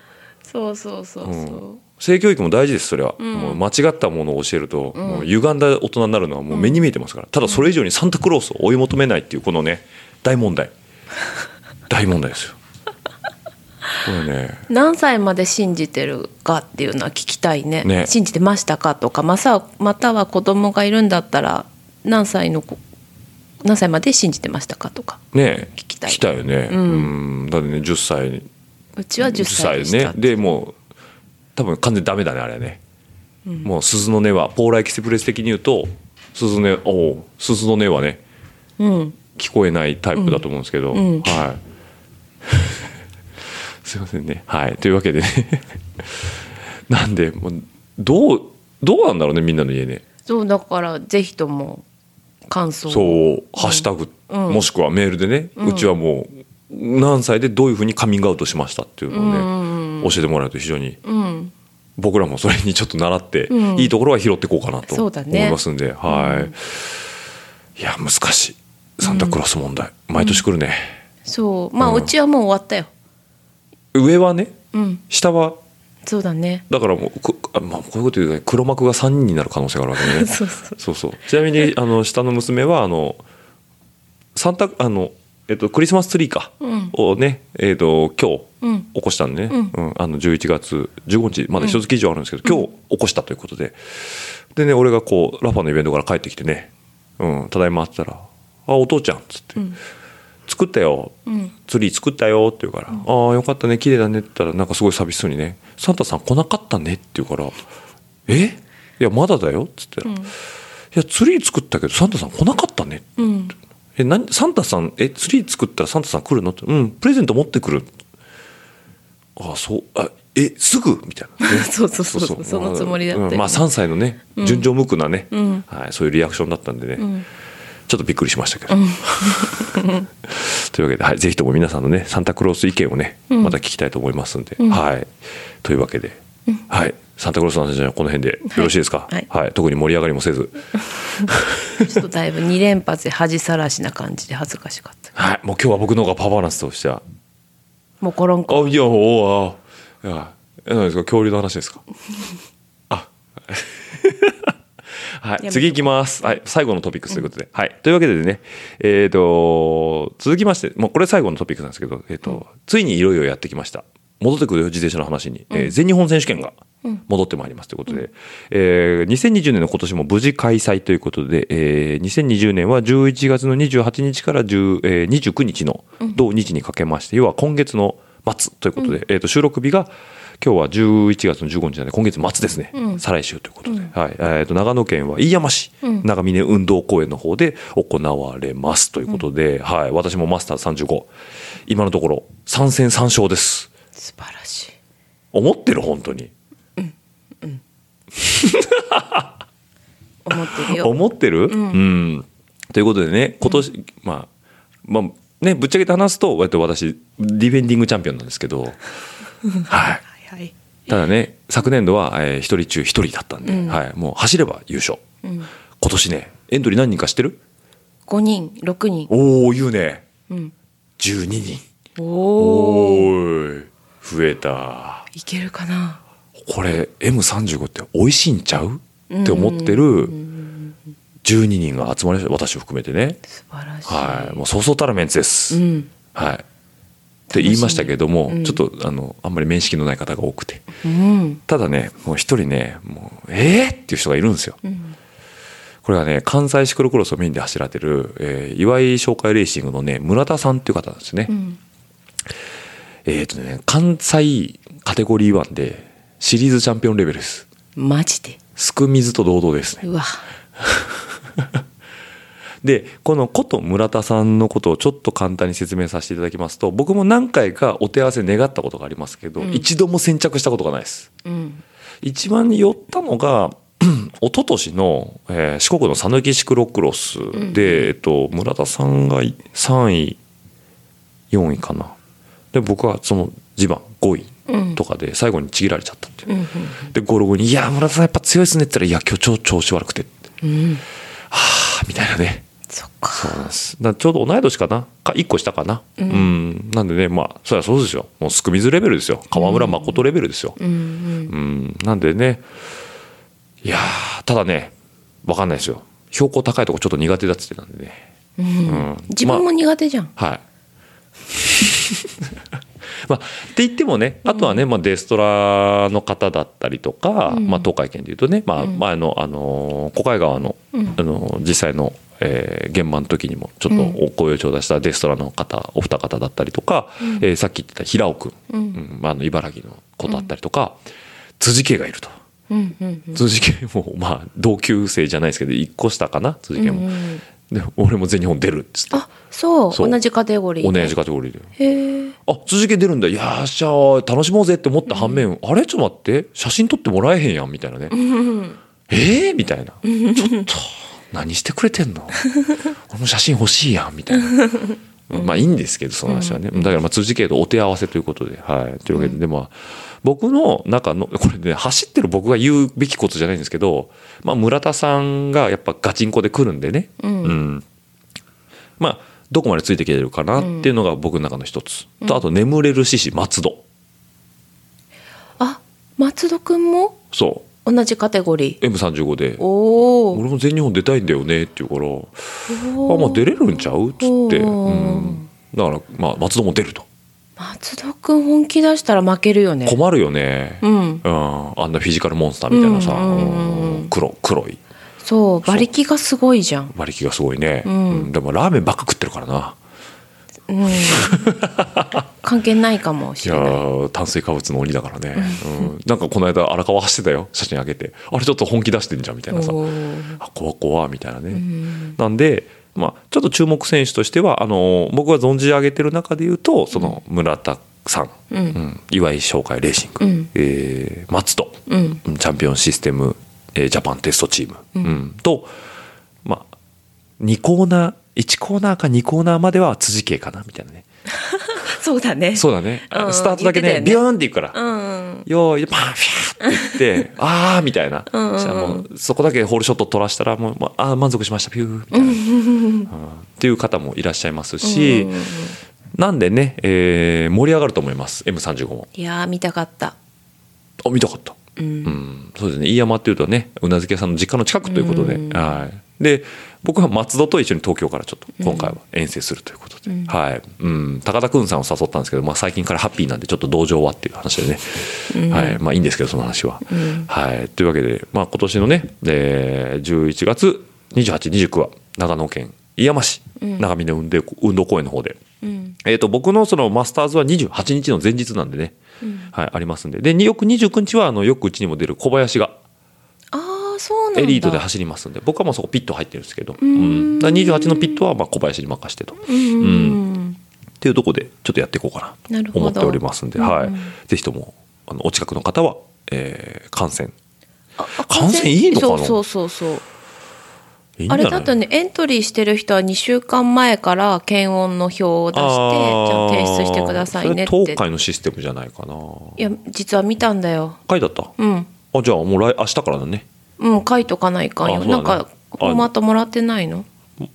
そうそうそうそう、うん。性教育も大事ですそれは、もう間違ったものを教えると、もう歪んだ大人になるのはもう目に見えてますから、ただそれ以上にサンタクロースを追い求めないっていうこのね大問題。大問題ですよ。これね。何歳まで信じてるかっていうのは聞きたいね。ね。信じてましたかとかまさまたは子供がいるんだったら何歳の子何歳まで信じてましたかとかね聞きたい。聞きたいよね。うん。だってね10歳。うちは10歳でしたね。でもう多分完全にダメだねあれね、もう鈴の音はポーラーエキスプレス的に言うと鈴の音おお鈴の音はねうん。聞こえないタイプだと思うんですけど、うん。はい。すいませんね。はい。というわけでね。なんでもうどうどうなんだろうねみんなの家ね。そうだからぜひとも感想を。そうハッシュタグ、うん。もしくはメールでね、うちはもう何歳でどういうふうにカミングアウトしましたっていうのをね、教えてもらうと非常にうん。僕らもそれにちょっと習って、うん。いいところは拾っていこうかなと思いますんで、はい、いや難しい。サンタクロース問題、毎年来るね、そう。まあ、ううんちはもう終わったよ。上はねうん。下はそうだね。だからもうくあ、まあ、こういうこと言うとね黒幕が3人になる可能性があるわけね。そうそう。そうちなみに あの下の娘はあのサンタあの、えっと、クリスマスツリーか、うん。をね、えっと、今日うん。起こしたんでね、ううん。あの11月15日まだ一月以上あるんですけど、今日起こしたということで。でね俺がこうラファのイベントから帰ってきてね「うん、ただいま」って言ったら「あお父ちゃん」っつって、作ったよ」うん。ツリー作ったよって言うから「ああよかったね綺麗だね」って言ったらなんかすごい寂しそうにね「サンタさん来なかったね」って言うから「え？いやまだだよ」っつって、いやツリー作ったけどサンタさん来なかったね」うん。え何？サンタさんえツリー作ったらサンタさん来るの?」って「うんプレゼント持ってくる」あそうあえすぐ？みたいな、ねそうそうそうそうそのつもりだったようんまあ3歳のね純情無垢なね、ん。はい、そういうリアクションだったんでね、んちょっとびっくりしましたけど。というわけで、はい、ぜひとも皆さんのねサンタクロース意見をね、また聞きたいと思いますんで、はい。というわけで、はい。サンタクロースの話はこの辺でよろしいですか、はい。はい、特に盛り上がりもせず、ちょっとだいぶ2連発で恥さらしな感じで恥ずかしかったはい、もう今日は僕の方がパフォーマンスとしては。もうコロンコあいやおーあいやえ何ですか？恐竜の話ですか？あはい、め次いきます。はい、最後のトピックスということで。はい。というわけでね、えっ、と、続きまして、もうこれ最後のトピックスなんですけど、えっ、と、ついにいよいよやってきました。戻ってくるよ自転車の話に、えー全日本選手権が戻ってまいりますということで、えー2020年の今年も無事開催ということで、えー2020年は11月の28日から10、えー29日の同日にかけまして、要は今月の末ということで、えーと収録日が今日は11月の15日なんで今月末ですね、再来週ということで、はい。えーと長野県は飯山市、長峰運動公園の方で行われますということで、はい、私もマスターズ35今のところ3戦3勝です。素晴らしい。思ってる？本当に。思ってるよ。思ってる、うん。ということでね今年、まあまあねぶっちゃけて話すと私ディフェンディングチャンピオンなんですけど。はいはいはい。ただね昨年度は、えー、1人中1人だったんで、うん。はい、もう走れば優勝。うん、今年ねエントリー何人か知ってる？5人6人。おお言うね。うん。12人。おお増えた。いけるかな。これ M35 って美味しいんちゃう？って思ってる12人が集まりました。私を含めてね。素晴らしい。はいもうそうそうたるメンツです、うん。はいって言いましたけども、うん。ちょっとあのあんまり面識のない方が多くて。うん。ただねもう一人ねもうえー、っていう人がいるんですよ。うん。これがね関西シクロクロスをメインで走られてる、えー岩井紹介レーシングのね村田さんっていう方なんですね、うん。えっ、とね関西カテゴリー1でシリーズチャンピオンレベルです。マジで？すく水と堂々ですね。うわ でこのこと村田さんのことをちょっと簡単に説明させていただきますと僕も何回かお手合わせ願ったことがありますけど、うん。一度も先着したことがないです。うん。一番寄ったのが 一昨年の、えー四国の讃岐シクロクロスで、えっと、村田さんが3位4位かな。で僕はその地盤5うん。位とかで最後にちぎられちゃったっていう、うんでゴロゴロに「いや村田さんやっぱ強いっすね」って言ったら「いや今日超調子悪くて」うんうん。はあみたいなねそっか。そうなんです。だちょうど同い年かな。か1個下かな。ううん。ん、なんでねまあそりゃそうですよ。もうすく水レベルですよ。河村誠レベルですよ、うんうん。うん、なんでねいやーただね分かんないですよ。標高高いとこちょっと苦手だっつってたんでね。うん。うん。自分も苦手じゃん。はい。まあ、って言ってもねあとはね、まあ、デストラの方だったりとか、うん。まあ、東海圏でいうとね、まあうん。前の、あの小海川の,、うん。あの実際の、えー現場の時にもちょっとお声を頂戴したデストラの方お二方だったりとか、うん。えーさっき言ってた平尾君、うん。うんまあ、あの茨城の子だったりとか、辻家がいると。うんうんうん。辻家もまあ同級生じゃないですけど1個下かな辻家も、うんうん。で俺も全日本出るっつって。あそう。そう。同じカテゴリーで。同じカテゴリーで。へえあ辻家出るんだ。いやーしゃー楽しもうぜって思った反面、あれ？ちょっと待って。写真撮ってもらえへんやんみたいなね、うん。えー、みたいな。ちょっと何してくれてんの？俺も写真欲しいやんみたいな。まあいいんですけどその話はね、だからまあ辻家とお手合わせということで、はい、というわけで、でまあ僕の中のこれね走ってる僕が言うべきことじゃないんですけど、まあ、村田さんがやっぱガチンコで来るんでね、うん。うん。まあどこまでついてきてるかなっていうのが僕の中の一つ、とあと眠れる獅子松戸。あ松戸くんも？そ同じカテゴリー。う M35 で。おお俺も全日本出たいんだよねって言うから「あまあ出れるんちゃう?」っつって、うん、だからまあ松戸も出ると。松戸くん本気出したら負けるよね。困るよね、うん。うん、あんなフィジカルモンスターみたいなさ、うん。黒黒い。そう馬力がすごいじゃん。馬力がすごいね、うん。うん。でもラーメンばっか食ってるからなうん。関係ないかもいやしれない。ー炭水化物の鬼だからね、うん、なんかこの間荒川走ってたよ。写真あげて。あれちょっと本気出してんじゃんみたいなさ。あ怖怖みたいなね、うん。なんで、まあ、ちょっと注目選手としてはあの僕が存じ上げてる中で言うとその村田さん、うん。うん。岩井商会レーシング、うん。えー松戸、うん。うん。チャンピオンシステム、えージャパンテストチーム、うん。と、まあ、2コーナー1コーナーか2コーナーまでは辻系かなみたいなね。そうだね。そうだね、スタートだけねビヨーンっていくから、うん。よーいパンフィャーって言って あーみたいな。そしたらもうそこだけホールショット取らしたらもう、まああー満足しましたピューみたいな、うんっていう方もいらっしゃいますし、なんでね、えー盛り上がると思います M35 も。いやー見たかった。あ見たかった。うん。うん、そうですね。飯山っていうとねうなずけ屋さんの実家の近くということで、うん。はい、で僕は松戸と一緒に東京からちょっと今回は遠征するということで、うん。はい。うん、高田くんさんを誘ったんですけど、まあ、最近からハッピーなんでちょっと同情はっていう話でね、うん。はい。まあ、いいんですけどその話は。うん。はい、というわけで、まあ、今年のね、えー、11月2829は長野県飯山市うん。長峰運動運動公園の方で。うん。えー、と僕のそのマスターズは28日の前日なんでね、うん。はい、ありますんで。でに翌29日はあのよくうちにも出る小林がエリートで走りますんで僕はもうそこピット入ってるんですけど、うん、だから28のピットはまあ小林に任してと、っうんうん。ていうところでちょっとやっていこうかなと思っておりますんで、うんはい、ぜひともあのお近くの方は、えー観戦。ああ感染いいのかな？そうそうそうそう。あいいんじゃない？れだとね、エントリーしてる人は2週間前から検温の表を出して、じゃあ提出してくださいねって。東海のシステムじゃないかな。いや、実は見たんだよ。書いてあった、うん。あじゃあもう来明日からだねうん、書いとかないかんよ。ね。なんか、フォーマットもらってないの？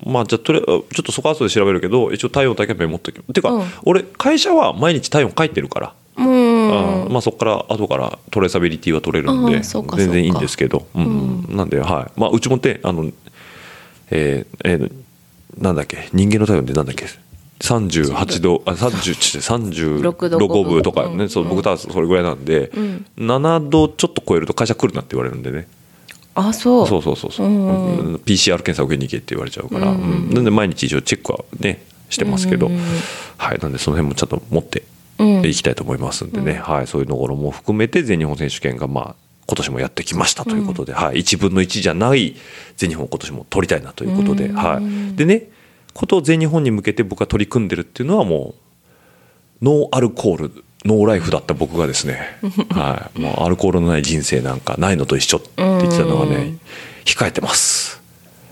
まあじゃあとりちょっとそこ後で調べるけど一応体温だけはメモっときてか、うん俺会社は毎日体温書いてるから、うん。あまあそこから後からトレーサビリティは取れるんで全然いいんですけど。うん。なんではい。まあうちもってあのえーえーなんだっけ？人間の体温ってなんだっけ？38度あ30 6度36分とかね、うんそう僕たちそれぐらいなんで、7度ちょっと超えると会社来るなって言われるんでねあ、そう。そうそうそうそう、うんうん PCR 検査受けに行けって言われちゃうから、うんなんで毎日一応チェックはねしてますけど、はい。なんでその辺もちゃんと持ってうん。いきたいと思いますんでね、はい、そういうところも含めて全日本選手権がまあ今年もやってきましたということで、はい、1分の1じゃない全日本を今年も取りたいなということで、はい、でねことを全日本に向けて僕が取り組んでるっていうのはもうノーアルコールノーライフだった僕がですね、はい、もうアルコールのない人生なんかないのと一緒って言ってたのがね控えてます。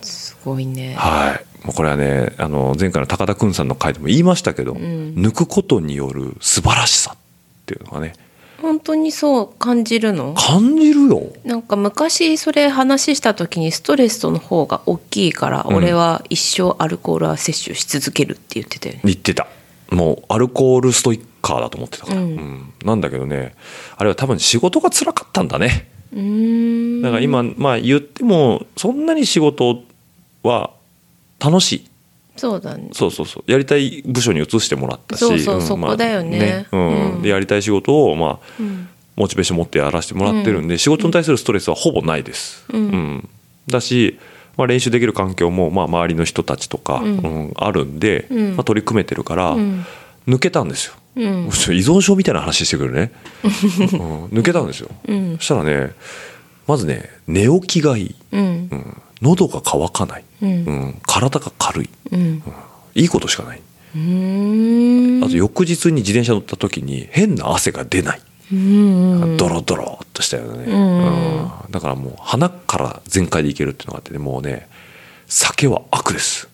すごいね。はい、もうこれはねあの前回の高田君さんの回でも言いましたけど、抜くことによる素晴らしさっていうのがね本当にそう感じるの？感じるよ。なんか昔それ話した時にストレスの方が大きいから、俺は一生アルコールは摂取し続けるって言ってたよね。言ってたもうアルコールストイッカーだと思ってたから、ううん。んなんだけどねあれは多分仕事が辛かったんだね。だから今まあ言ってもそんなに仕事は楽しい。そうだね。そうそうそう。やりたい部署に移してもらったし。そうそうんそこだよね。まあうん。うん。でやりたい仕事をまあ、うん。モチベーション持ってやらせてもらってるんで、仕事に対するストレスはほぼないです。うん。だし、まあ、練習できる環境も、まあ、周りの人たちとか、うん。うんあるんで、うん。まあ、取り組めてるから、うん。抜けたんですよ。依存症みたいな話してくるね、うん。抜けたんですよ、うん。そしたらねまずね寝起きがいい、うん。うん。喉が渇かない、うん。うん。体が軽い。うん。いいことしかない。うん。あと翌日に自転車乗った時に変な汗が出ない、うんドロドロっとしたよね、うんうん。だからもう鼻から全開でいけるっていうのがあってねもうね酒は悪です。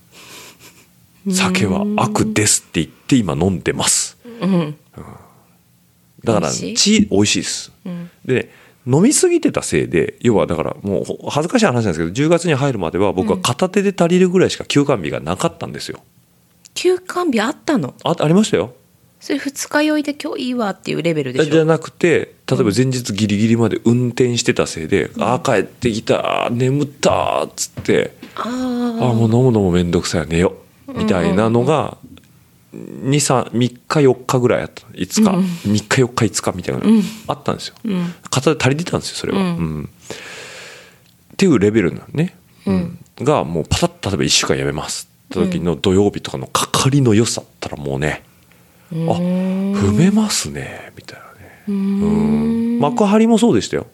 酒は悪ですって言って今飲んでます。うん。だから血美味しいです、ん。で飲み過ぎてたせいで要はだからもうほ恥ずかしい話なんですけど10月に入るまでは僕は片手で足りるぐらいしか休館日がなかったんですよ。休館日あったの？あありましたよそれ二日酔いで今日いいわっていうレベルでしょ？じゃなくて例えば前日ギリギリまで運転してたせいで「ああ帰ってきた眠った」っつって「あああもう飲むのも面倒くさい寝よ」みたいなのが3日4日ぐらいあった。5日、3日4日5日みたいなのあったんですよ、ん。片手足りてたんですよそれは、うん。うん。っていうレベルなのね、うん。がもうパタッと例えば1週間やめますって時の土曜日とかのかかりの良さったらもうね、あ踏めますねみたいなね。うん。幕張もそうでしたよ。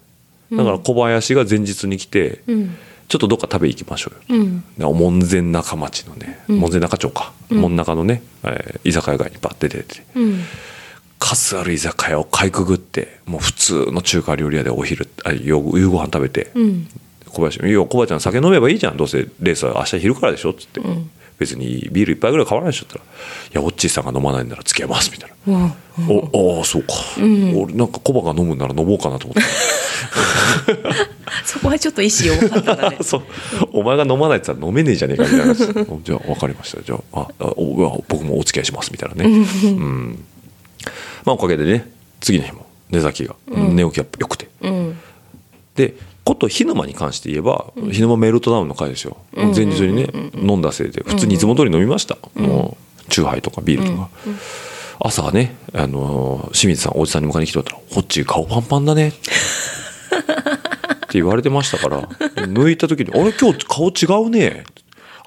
だから小林が前日に来て、うん。ちょっとどっか食べ行きましょうよ、うん。で門前仲町のね、門前仲町か、門中のね、えー居酒屋街にバッて出てうん。数ある居酒屋をかいくぐってもう普通の中華料理屋でお昼あ夕夕ご飯食べて、うん。小林に「いいよ小林ちゃん酒飲めばいいじゃん。どうせレースは明日昼からでしょ」っつって、ん別にビール一杯ぐらい買わないでしょ」ったら「いやオッチーさんが飲まないんなら付き合います」みたいな。うんおああそうか、俺なんかコバが飲むんなら飲もうかなと思って。そこはちょっと意思弱かったね。そう。お前が飲まないって言ったら飲めねえじゃねえかみたいなじゃあ分かりました。じゃあああお僕もお付き合いしますみたいなね。うん。まあおかげでね次の日も寝先が、寝起きが良くて。うん。でこと日沼に関して言えば、日沼メルトダウンの回ですよ、前日にね、飲んだせいで普通にいつも通り飲みました、もうチューハイとかビールとか、朝ね、あのー清水さんおじさんに迎えに来てもらったら「ホッチー顔パンパンだね」って言われてましたから抜いた時に「あれ今日顔違うね」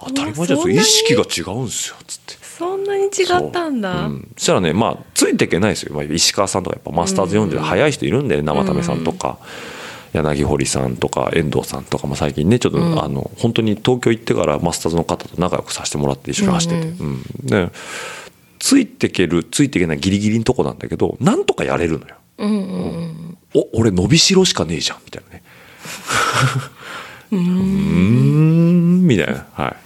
当たり前じゃん意識が違うんですよ」つって。そんなに違ったんだ。そう。うん。そしたらねまあついていけないですよ、まあ、石川さんとかやっぱマスターズ40で速い人いるんで、生田目さんとか、柳堀さんとか遠藤さんとかも最近ねちょっと、あの本当に東京行ってからマスターズの方と仲良くさせてもらって一緒に走ってて、うんでついていけるついていけないギリギリのとこなんだけどなんとかやれるのよ。うんうんお俺伸びしろしかねえじゃんみたいなね。うーんみたいな。はい。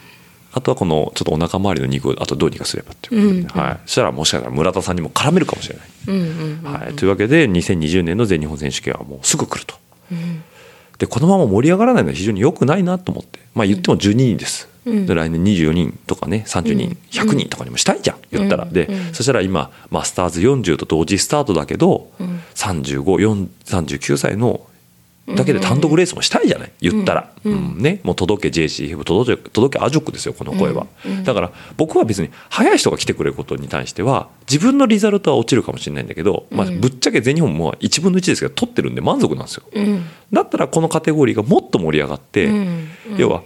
あとはこのちょっとお腹周りの肉をあとどうにかすればっていうことで、はい、そしたらもしかしたら村田さんにも絡めるかもしれない、はい、というわけで2020年の全日本選手権はもうすぐ来ると、でこのまま盛り上がらないのは非常に良くないなと思って。まあ言っても12人です、で来年24人とかね30人、100人とかにもしたいじゃん言ったら、で、そしたら今マスターズ40と同時スタートだけど、3539歳のだけで単独レースもしたいじゃない？言ったら、うん。ね、もう届け JCF 届け届けアジョックですよこの声は、だから僕は別に早い人が来てくれることに対しては自分のリザルトは落ちるかもしれないんだけど、まあ、ぶっちゃけ全日本も1分の1ですけど取ってるんで満足なんですよ、だったらこのカテゴリーがもっと盛り上がって、要は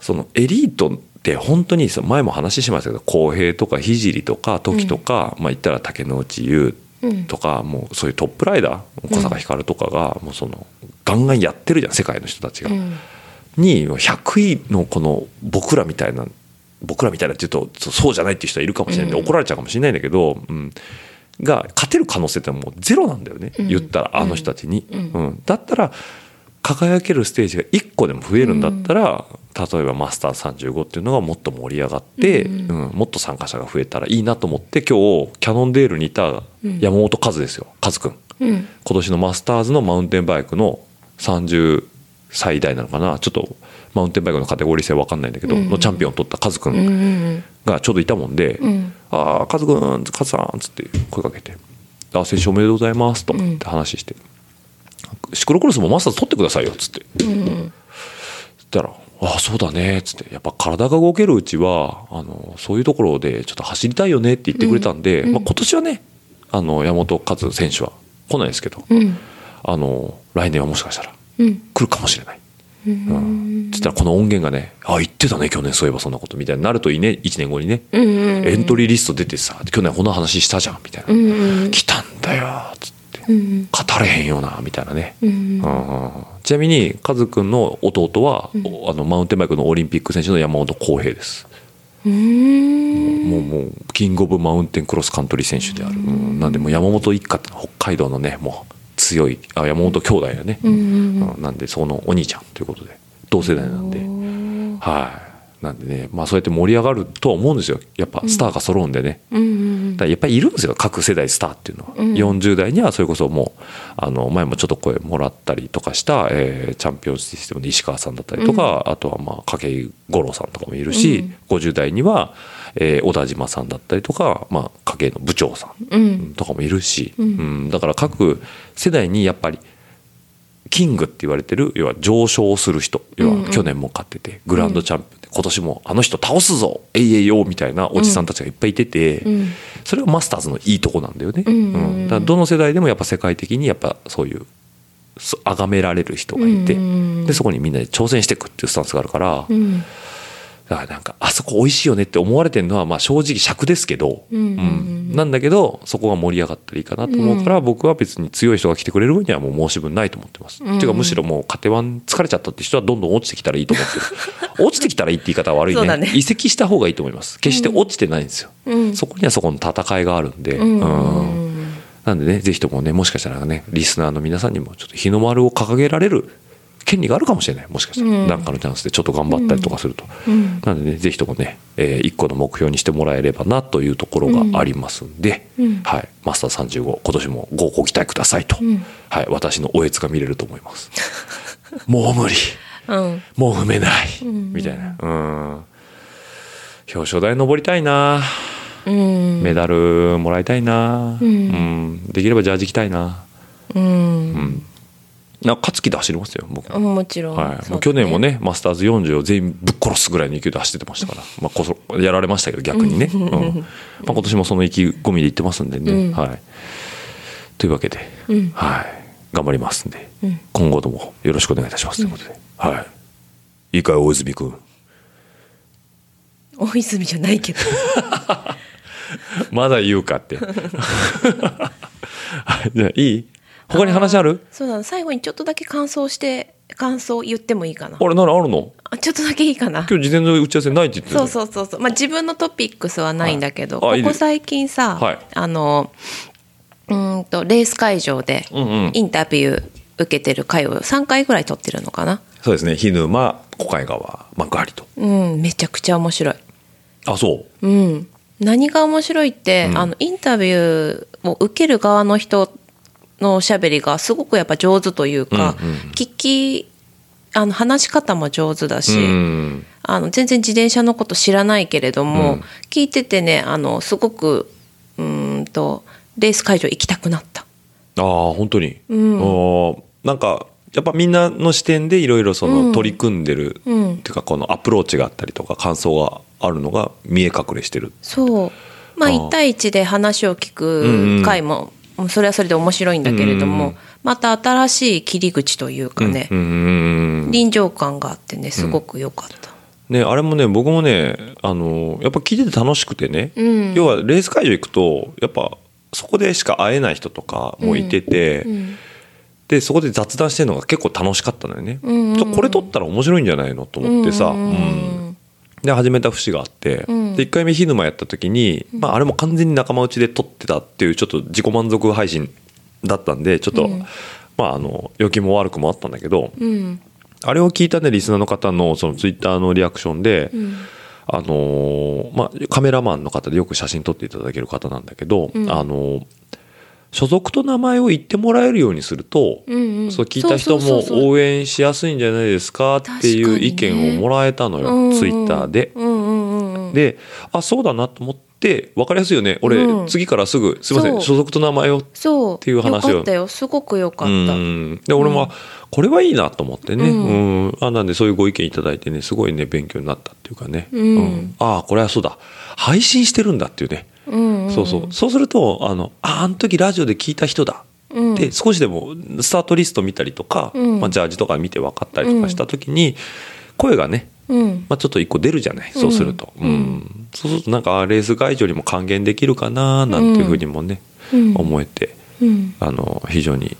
そのエリートって本当に前も話しましたけど公平とか聖とか時とか、まあ言ったら竹野内優とか、もうそういうトップライダー小坂光とかがもうそのガンガンやってるじゃん世界の人たちが。に100位のこの僕らみたいな僕らみたいなって言うとそうそうじゃないっていう人はいるかもしれないんで、怒られちゃうかもしれないんだけど、うん、が勝てる可能性ってもうゼロなんだよね、言ったらあの人たちに。うん。だったら輝けるステージが1個でも増えるんだったら、例えばマスター35っていうのがもっと盛り上がって、うんもっと参加者が増えたらいいなと思って今日キャノンデールにいた山本和ですよ。和くん、今年のマスターズのマウンテンバイクの30歳代なのかな？ちょっとマウンテンバイクのカテゴリー性分かんないんだけど、のチャンピオンを取った和くんがちょうどいたもんで「ああ和くん和さん」っつって声かけて「あ選手おめでとうございます」と思って話して。シクロクロスもマスターズ取ってくださいよっつって、そしたら「ああそうだね」っつって。やっぱ体が動けるうちはあのそういうところでちょっと走りたいよねって言ってくれたんで、まあ、今年はねあの山本和選手は来ないですけど、あの来年はもしかしたら来るかもしれない。うん、つったらこの音源がね「あ言ってたね去年そういえばそんなこと」みたいになるといいね1年後にね、エントリーリスト出てさ去年こんな話したじゃんみたいな「来たんだよ」っつって、語れへんよなみたいなね、うんちなみにカズくんの弟は、あのマウンテンバイクのオリンピック選手の山本浩平です。もうもうキングオブマウンテンクロスカントリー選手である、うんなんでもう山本一家って北海道のねもう強いあ山本兄弟やね、うんなんでそのお兄ちゃんということで同世代なんで。はいなんでねまあそうやって盛り上がるとは思うんですよ。やっぱスターが揃うんでね、だからやっぱりいるんですよ各世代スターっていうのは、40代にはそれこそもうあの前もちょっと声もらったりとかした、えーチャンピオンシステムの石川さんだったりとか、あとはまあ筧五郎さんとかもいるし、50代には、えー小田島さんだったりとか、まあ、筧の部長さんとかもいるし、うん。だから各世代にやっぱりキングって言われてる要は上昇する人要は去年も勝っててグランドチャンピオンで今年もあの人倒すぞえいえいよみたいなおじさんたちがいっぱいいてて、それがマスターズのいいとこなんだよね。うんだからどの世代でもやっぱ世界的にやっぱそういうそ崇められる人がいて、でそこにみんなで挑戦していくっていうスタンスがあるから、だからなんかあそこ美味しいよねって思われてるのはまあ正直尺ですけど、うんなんだけどそこが盛り上がったらいいかなと思うから、僕は別に強い人が来てくれる分にはもう申し分ないと思ってます。っていうかむしろもうカテワン疲れちゃったって人はどんどん落ちてきたらいいと思ってる。落ちてきたらいいって言い方は悪いね。ね。移籍した方がいいと思います。決して落ちてないんですよ、そこにはそこの戦いがあるんで、うん。なんでねぜひともねもしかしたらねリスナーの皆さんにもちょっと日の丸を掲げられる権利があるかもしれないもしかしたら。何、かのチャンスでちょっと頑張ったりとかすると、なんでねぜひともね、え1個の目標にしてもらえればなというところがありますんで、はい、マスター35今年もごご期待くださいと、はい、私のおえつが見れると思います。もう無理。うん。もう踏めない、みたいな。うん。表彰台登りたいな。うん。メダルもらいたいな、うん。できればジャージ着たいな。うんな勝つ気で走りますよ僕。もちろん、はい、そうもう去年もねマスターズ40を全員ぶっ殺すぐらいの勢いで走っててましたから、まあ、こそやられましたけど逆にね、うん。まあ、今年もその意気込みで言ってますんでね、はい、というわけで、はい、頑張りますんで、今後ともよろしくお願いいたします。ということで、はい、いいかい大泉君。大泉じゃないけど。まだ言うかって。はい。じゃあいい？他に話ある？そうだ最後にちょっとだけ感想して感想言ってもいいかな。あれならあるの？あちょっとだけいいかな。今日事前の打ち合わせないって言ってたそうそうそうそう。まあ自分のトピックスはないんだけど、はい。ここ最近さ、はい。あのうーんとレース会場でインタビュー受けてる回を3回ぐらい撮ってるのかな、そうですね。涸沼小海川幕張と。うんめちゃくちゃ面白い。あそう？うん。何が面白いって、うん。あのインタビューを受ける側の人のおしゃべりがすごくやっぱ上手というか、うんうん。聞きあの話し方も上手だし、うん。あの全然自転車のこと知らないけれども、うん。聞いててねあのすごくうーんとレース会場行きたくなった。ああ本当に、うん。おーなんかやっぱみんなの視点でいろいろそのうん。取り組んでる、うん。っていうかこのアプローチがあったりとか感想があるのが見え隠れしてる。そう。まあ1対1で話を聞く回も、それはそれで面白いんだけれども、うん。また新しい切り口というかね、うんうんうんうん。臨場感があってねすごく良かった。ね、あれもね僕もねあのやっぱ聞いてて楽しくてね、うん。要はレース会場行くとやっぱそこでしか会えない人とかもいてて、うんでそこで雑談してるのが結構楽しかったのよね、うんうん。これ撮ったら面白いんじゃないのと思ってさ、うんうん。うんで始めた節があって、うん。で1回目涸沼やった時に、まあ、あれも完全に仲間内で撮ってたっていうちょっと自己満足配信だったんでちょっと、うん。まああの良きも悪くもあったんだけど、うん。あれを聞いたねリスナーの方のそのツイッターのリアクションで、うん。あのーまあ、カメラマンの方でよく写真撮っていただける方なんだけど、うん。あのー所属と名前を言ってもらえるようにすると、うんうん。そう聞いた人も応援しやすいんじゃないですかっていう意見をもらえたのよ、うんうんツイッターで。うんうんうんうんであそうだなと思って分かりやすいよね。俺、うん。次からすぐ「すいませそう。ん所属と名前を」そう。っていう話を。よかったよ。すごくよかった。うん。で俺も、あこれはいいなと思ってね、ううん。んあなんでそういうご意見いただいてねすごいね勉強になったっていうかね、うん。ああこれはそうだ。配信してるんだっていうね、うんうん。そうそう。そうするとあのああの時ラジオで聞いた人だ。うん。で少しでもスタートリスト見たりとか、うん。まあ、ジャージとか見て分かったりとかした時に、声がねうん。まあ、ちょっと一個出るじゃない？そうすると、うん。うん。そうするとなんかあレース会場にも還元できるかななんていうふうにもね、うん。思えてうん。あの非常に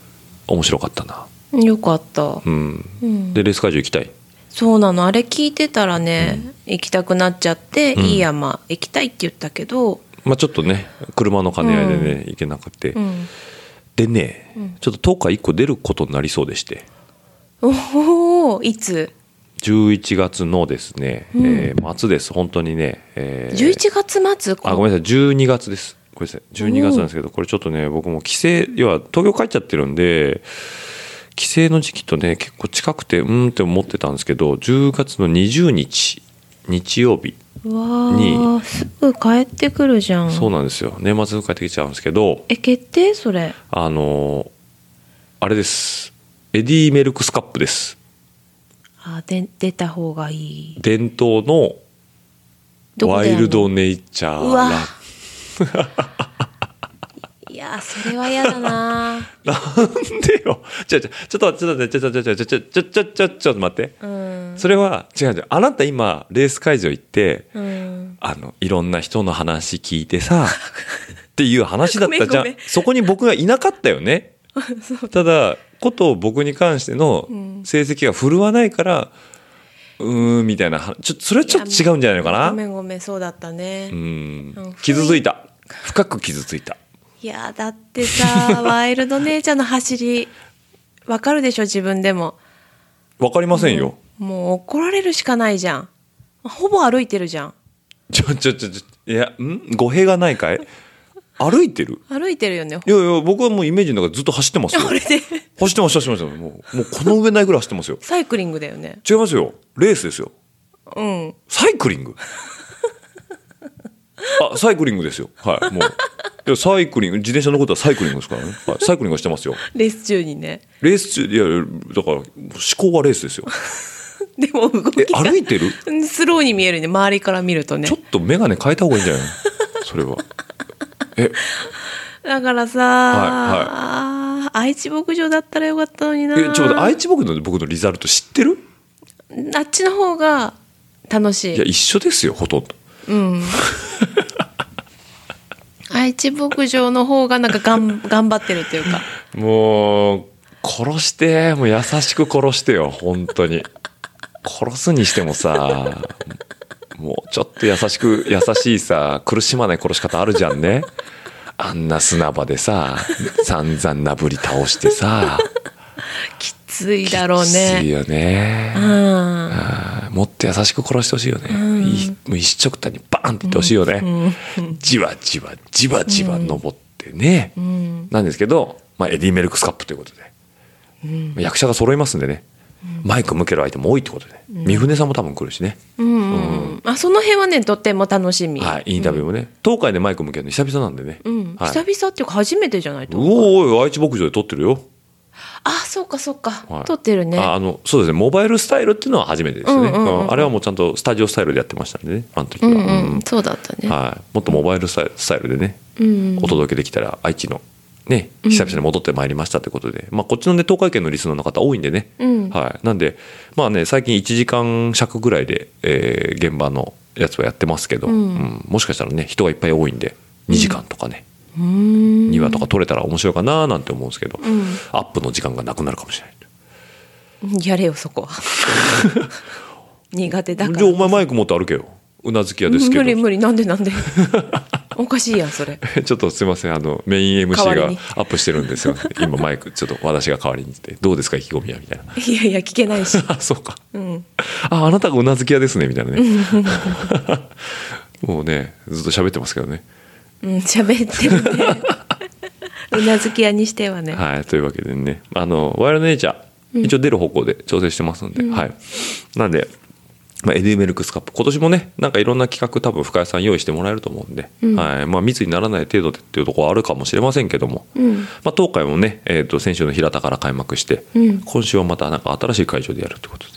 面白かったな、よかった。うん、うん。でレース会場行きたい？そうなの。あれ聞いてたらね、行きたくなっちゃって、うん。いい山行きたいって言ったけど、まあちょっとね車の兼ね合いでね、行けなくて、うん、でね、うん。ちょっと10日1個出ることになりそうでして。おおいつ？11月のですね、うん。えー末です本当にね、えー。11月末？あごめんなさい12月です。ごめんなさい12月なんですけどこれちょっとね僕も帰省要は東京帰っちゃってるんで帰省の時期とね結構近くてうーんって思ってたんですけど10月の20日日曜日にーすぐ帰ってくるじゃん。そうなんですよ。年末帰ってきちゃうんですけどえ決定？それ。あのーあれです。エディ・メルクスカップですあで出た方がいい。伝統のワイルドネイチャーラン いやそれは嫌だな。なんでよ。ちょちょちょっとちょっと待ってちょっと待ってちょっとちょちょちょっと待って、うん、それは違う違う。あなた今レース会場行って、うん、あのいろんな人の話聞いてさ っていう話だったじゃん。そこに僕がいなかったよね。ただこと僕に関してのうん。成績が振るわないからうーんみたいなはちょそれはちょっと違うんじゃないのかな？ごめんごめんそうだったね、うん。うん。傷ついた。深く傷ついた。いやだってさ ワイルド姉ちゃんの走りわかるでしょ自分でも。わかりませんよ。もう怒られるしかないじゃん。ほぼ歩いてるじゃん。ちょちょちょちょいやん？語弊がないかい？歩いてる？歩いてるよね。いやいや僕はもうイメージの中でずっと走ってますよ。走ってます走ってますよもうもうこの上ないぐらい走ってますよ。サイクリングだよね。違いますよ。レースですよ。うん。サイクリング。あサイクリングですよ。はいもう。いやサイクリング自転車のことはサイクリングですからね、はい、サイクリングはしてますよ。レース中にね。レース中いやだから思考はレースですよ。でも動きえが歩いてる？うんスローに見えるね。周りから見るとね。ちょっと眼鏡変えた方がいいんじゃない？のそれはえ。だからさ、は愛知牧場だったらよかったのにな。えちょっと待って愛知僕の僕のリザルト知ってる？あっちの方が楽しい。いや一緒ですよほとんど。うん。愛知牧場の方がなんかがん頑張ってるっていうか。もう殺してもう優しく殺してよ本当に。殺すにしてもさもうちょっと優しく優しいさ苦しまない殺し方あるじゃんね。あんな砂場でさ散々なぶり倒してさ。きつついだろうきついね。よねもっと優しく殺してほしいよね、いもう一直たにバーンっていってほしいよね、じわじわじわじわ登ってね、なんですけど、まあ、エディ・メルクスカップということで、役者が揃いますんでね、マイク向ける相手も多いってことで、三船さんも多分来るしね、うんうん。あその辺はねとっても楽しみ。はい、インタビューもね、東海でマイク向けるの久々なんでね、うん、はい、久々っていうか初めてじゃないと。うおーおい愛知牧場で撮ってるよ、あ、そうかそうか、はい。撮ってるね。ああのそうですね。モバイルスタイルっていうのは初めてですね、うんうんうんうん。うん。あれはもうちゃんとスタジオスタイルでやってましたんでね。あの時は、うんううん。ん、そうだったね。はい、もっとモバイルスタイルスタイルでね、うん。お届けできたら愛知のね久々に戻ってまいりましたということで、まあ、こっちのね東海圏のリスナーの方多いんでね、うん。はい、なんでまあね最近1時間尺ぐらいで、えー現場のやつはやってますけど、うん。うん。もしかしたらね人がいっぱい多いんで2時間とかね、うーん。2話とか撮れたら面白いかななんて思うんですけど、ん。アップの時間がなくなるかもしれない。やれよそこは。苦手だから。じゃあお前マイク持って歩けよ。うなずき屋ですけど。無理無理。なんでなんで？おかしいやんそれ。ちょっとすいません。あのメイン MC がアップしてるんですよ 今マイクちょっと私が代わりにって。どうですか意気込みは？みたいな。いやいや聞けないし。あそうか。うん。ああなたがうなずき屋ですねみたいなね。もうねずっと喋ってますけどね。うん喋ってるね。うなずき屋にしてはね。はいというわけでね。あのワイルドネイチャー一応出る方向で調整してますんで、はい。なんでまあ、エディ・メルクスカップ。今年もねなんかいろんな企画多分深谷さん用意してもらえると思うんで、はい。まあ、密にならない程度でっていうところはあるかもしれませんけども、うん。まあ、東海もね、えー、と先週の平田から開幕して、うん。今週はまたなんか新しい会場でやるってことで。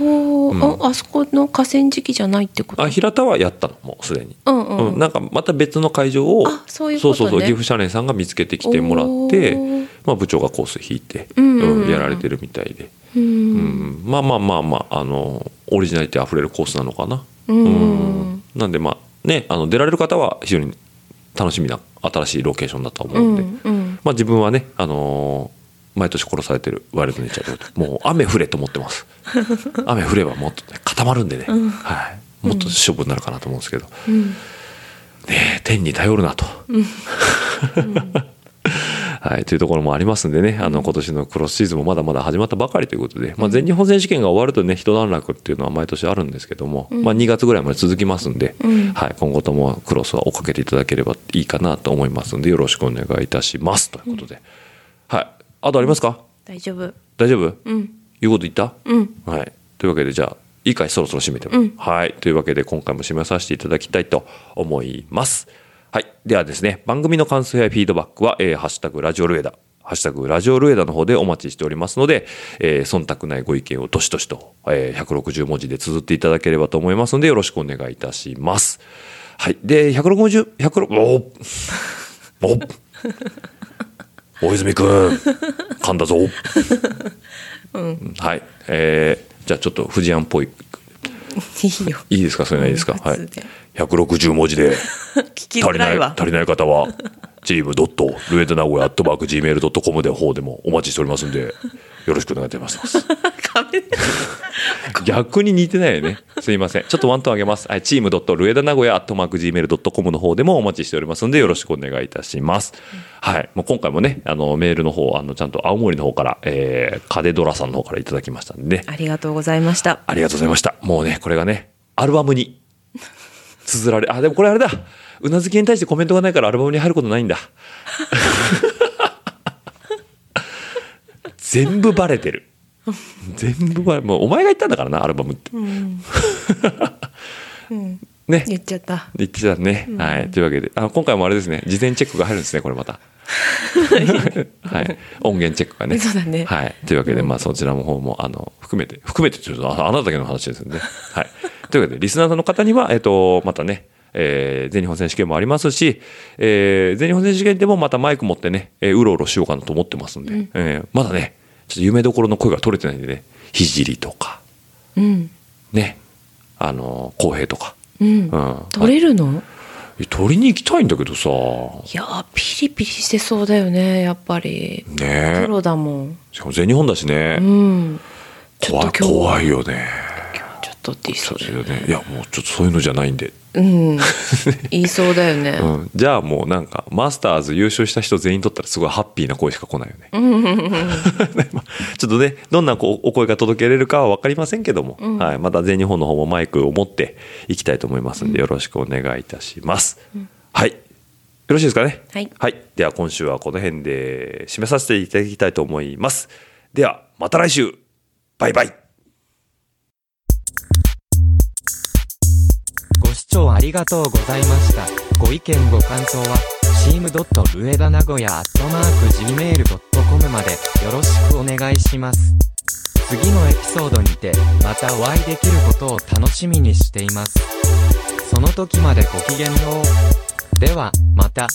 おーああそこの河川敷じゃないってこと？あ平田はやったのもうすでに、うんうん。うんなんかまた別の会場をあそういうことね。そうそう岐阜社連さんが見つけてきてもらってまあ、部長がコース引いて、うんうんうん。うんやられてるみたいで、う。うん。んまあまあまあまああのオリジナリティあふれるコースなのかな？うん。うん。なんでまあねあの出られる方は非常に楽しみな新しいロケーションだと思ううんで、んうん。まあ、自分はね、あのー毎年殺されてるワイルドネイチャーもう雨降れと思ってます。雨降ればもっと、ね、固まるんでね、はい、もっと勝負になるかなと思うんですけど、うん。ねえ天に頼るなと。はい、というところもありますんでねあの今年のクロスシーズンもまだまだ始まったばかりということで、まあ、全日本選手権が終わるとね一段落っていうのは毎年あるんですけども、まあ、2月ぐらいまで続きますんで、うん。はい、今後ともクロスは追っかけていただければいいかなと思いますんでよろしくお願いいたしますということで、はい、あとありますか？大丈夫。大丈夫、うん。言うこと言った、うん。はい、というわけでじゃあいいかいそろそろ締めても、うん。はいというわけで今回も締めさせていただきたいと思いますはい。ではですね番組の感想やフィードバックは「えーハッシュタグラジオルエダ」ハッシュタグラジオルエダの方でお待ちしておりますので、えー忖度ないご意見をどしどしと、えー160文字で綴っていただければと思いますのでよろしくお願いいたします。はい。で160、160おお大泉くん。噛んだぞ。はい、えーじゃあちょっと藤庵っぽい。いいよ。いいですか？それないいですか、はい160文字で。聞き足りない。足りない方はチームドットルエダ名古屋アットマーク Gmail.com で方でもお待ちしておりますんでよろしくお願いいたします。逆に似てないよね。すいません。ちょっとワントーン上げます、はい、チームドットルエダ名古屋アットマーク Gmail.com の方でもお待ちしておりますんでよろしくお願いいたします、はいもう今回もねあのメールの方あのちゃんと青森の方から、えー、カデドラさんの方からいただきましたんでね。ありがとうございました。ありがとうございました。もうね、これがね、アルバムに綴られ、あ、でもこれあれだ。うなずきに対してコメントがないからアルバムに入ることないんだ。全部バレてる。全部バレ、もうお前が言ったんだからな、アルバムって。ね。言っちゃった。言ってたね。はい。というわけで、あ今回もあれですね、事前チェックが入るんですね、これまた。はい。音源チェックがね。そうだねはい。というわけで、まあ、そちらの方も、あの、含めて、含めて、ちょっとああなただけの話ですよね。はい。というわけで、リスナーの方には、えっと、またね、えー全日本選手権もありますし、えー全日本選手権でもまたマイク持ってね、えーうろうろしようかなと思ってますんで、えーまだね、ちょっと夢どころの声が取れてないんでね、ひじりとか、うん。ね、あの、公平とか、うん。うん。取れるの？え取りに行きたいんだけどさ、いやーピリピリしてそうだよねやっぱり。プねロだもん。しかも全日本だしね、うん。怖いよね。とって言いそうだよね。いやもうちょっとそういうのじゃないんでうん。言いそうだよね。うん、じゃあもうなんかマスターズ優勝した人全員取ったらすごいハッピーな声しか来ないよね。まあ ちょっとねどんなこうお声が届けれるかは分かりませんけども、はい、また全日本の方もマイクを持っていきたいと思いますんでよろしくお願いいたします。はいよろしいですかね？はいでは今週はこの辺で締めさせていただきたいと思います。ではまた来週バイバイ聴ありがとうございました。ご意見ご感想は、チームドット上田名古屋アットマーク Gmail.com までよろしくお願いします。次のエピソードにて、またお会いできることを楽しみにしています。その時までごきげんよう。では、また。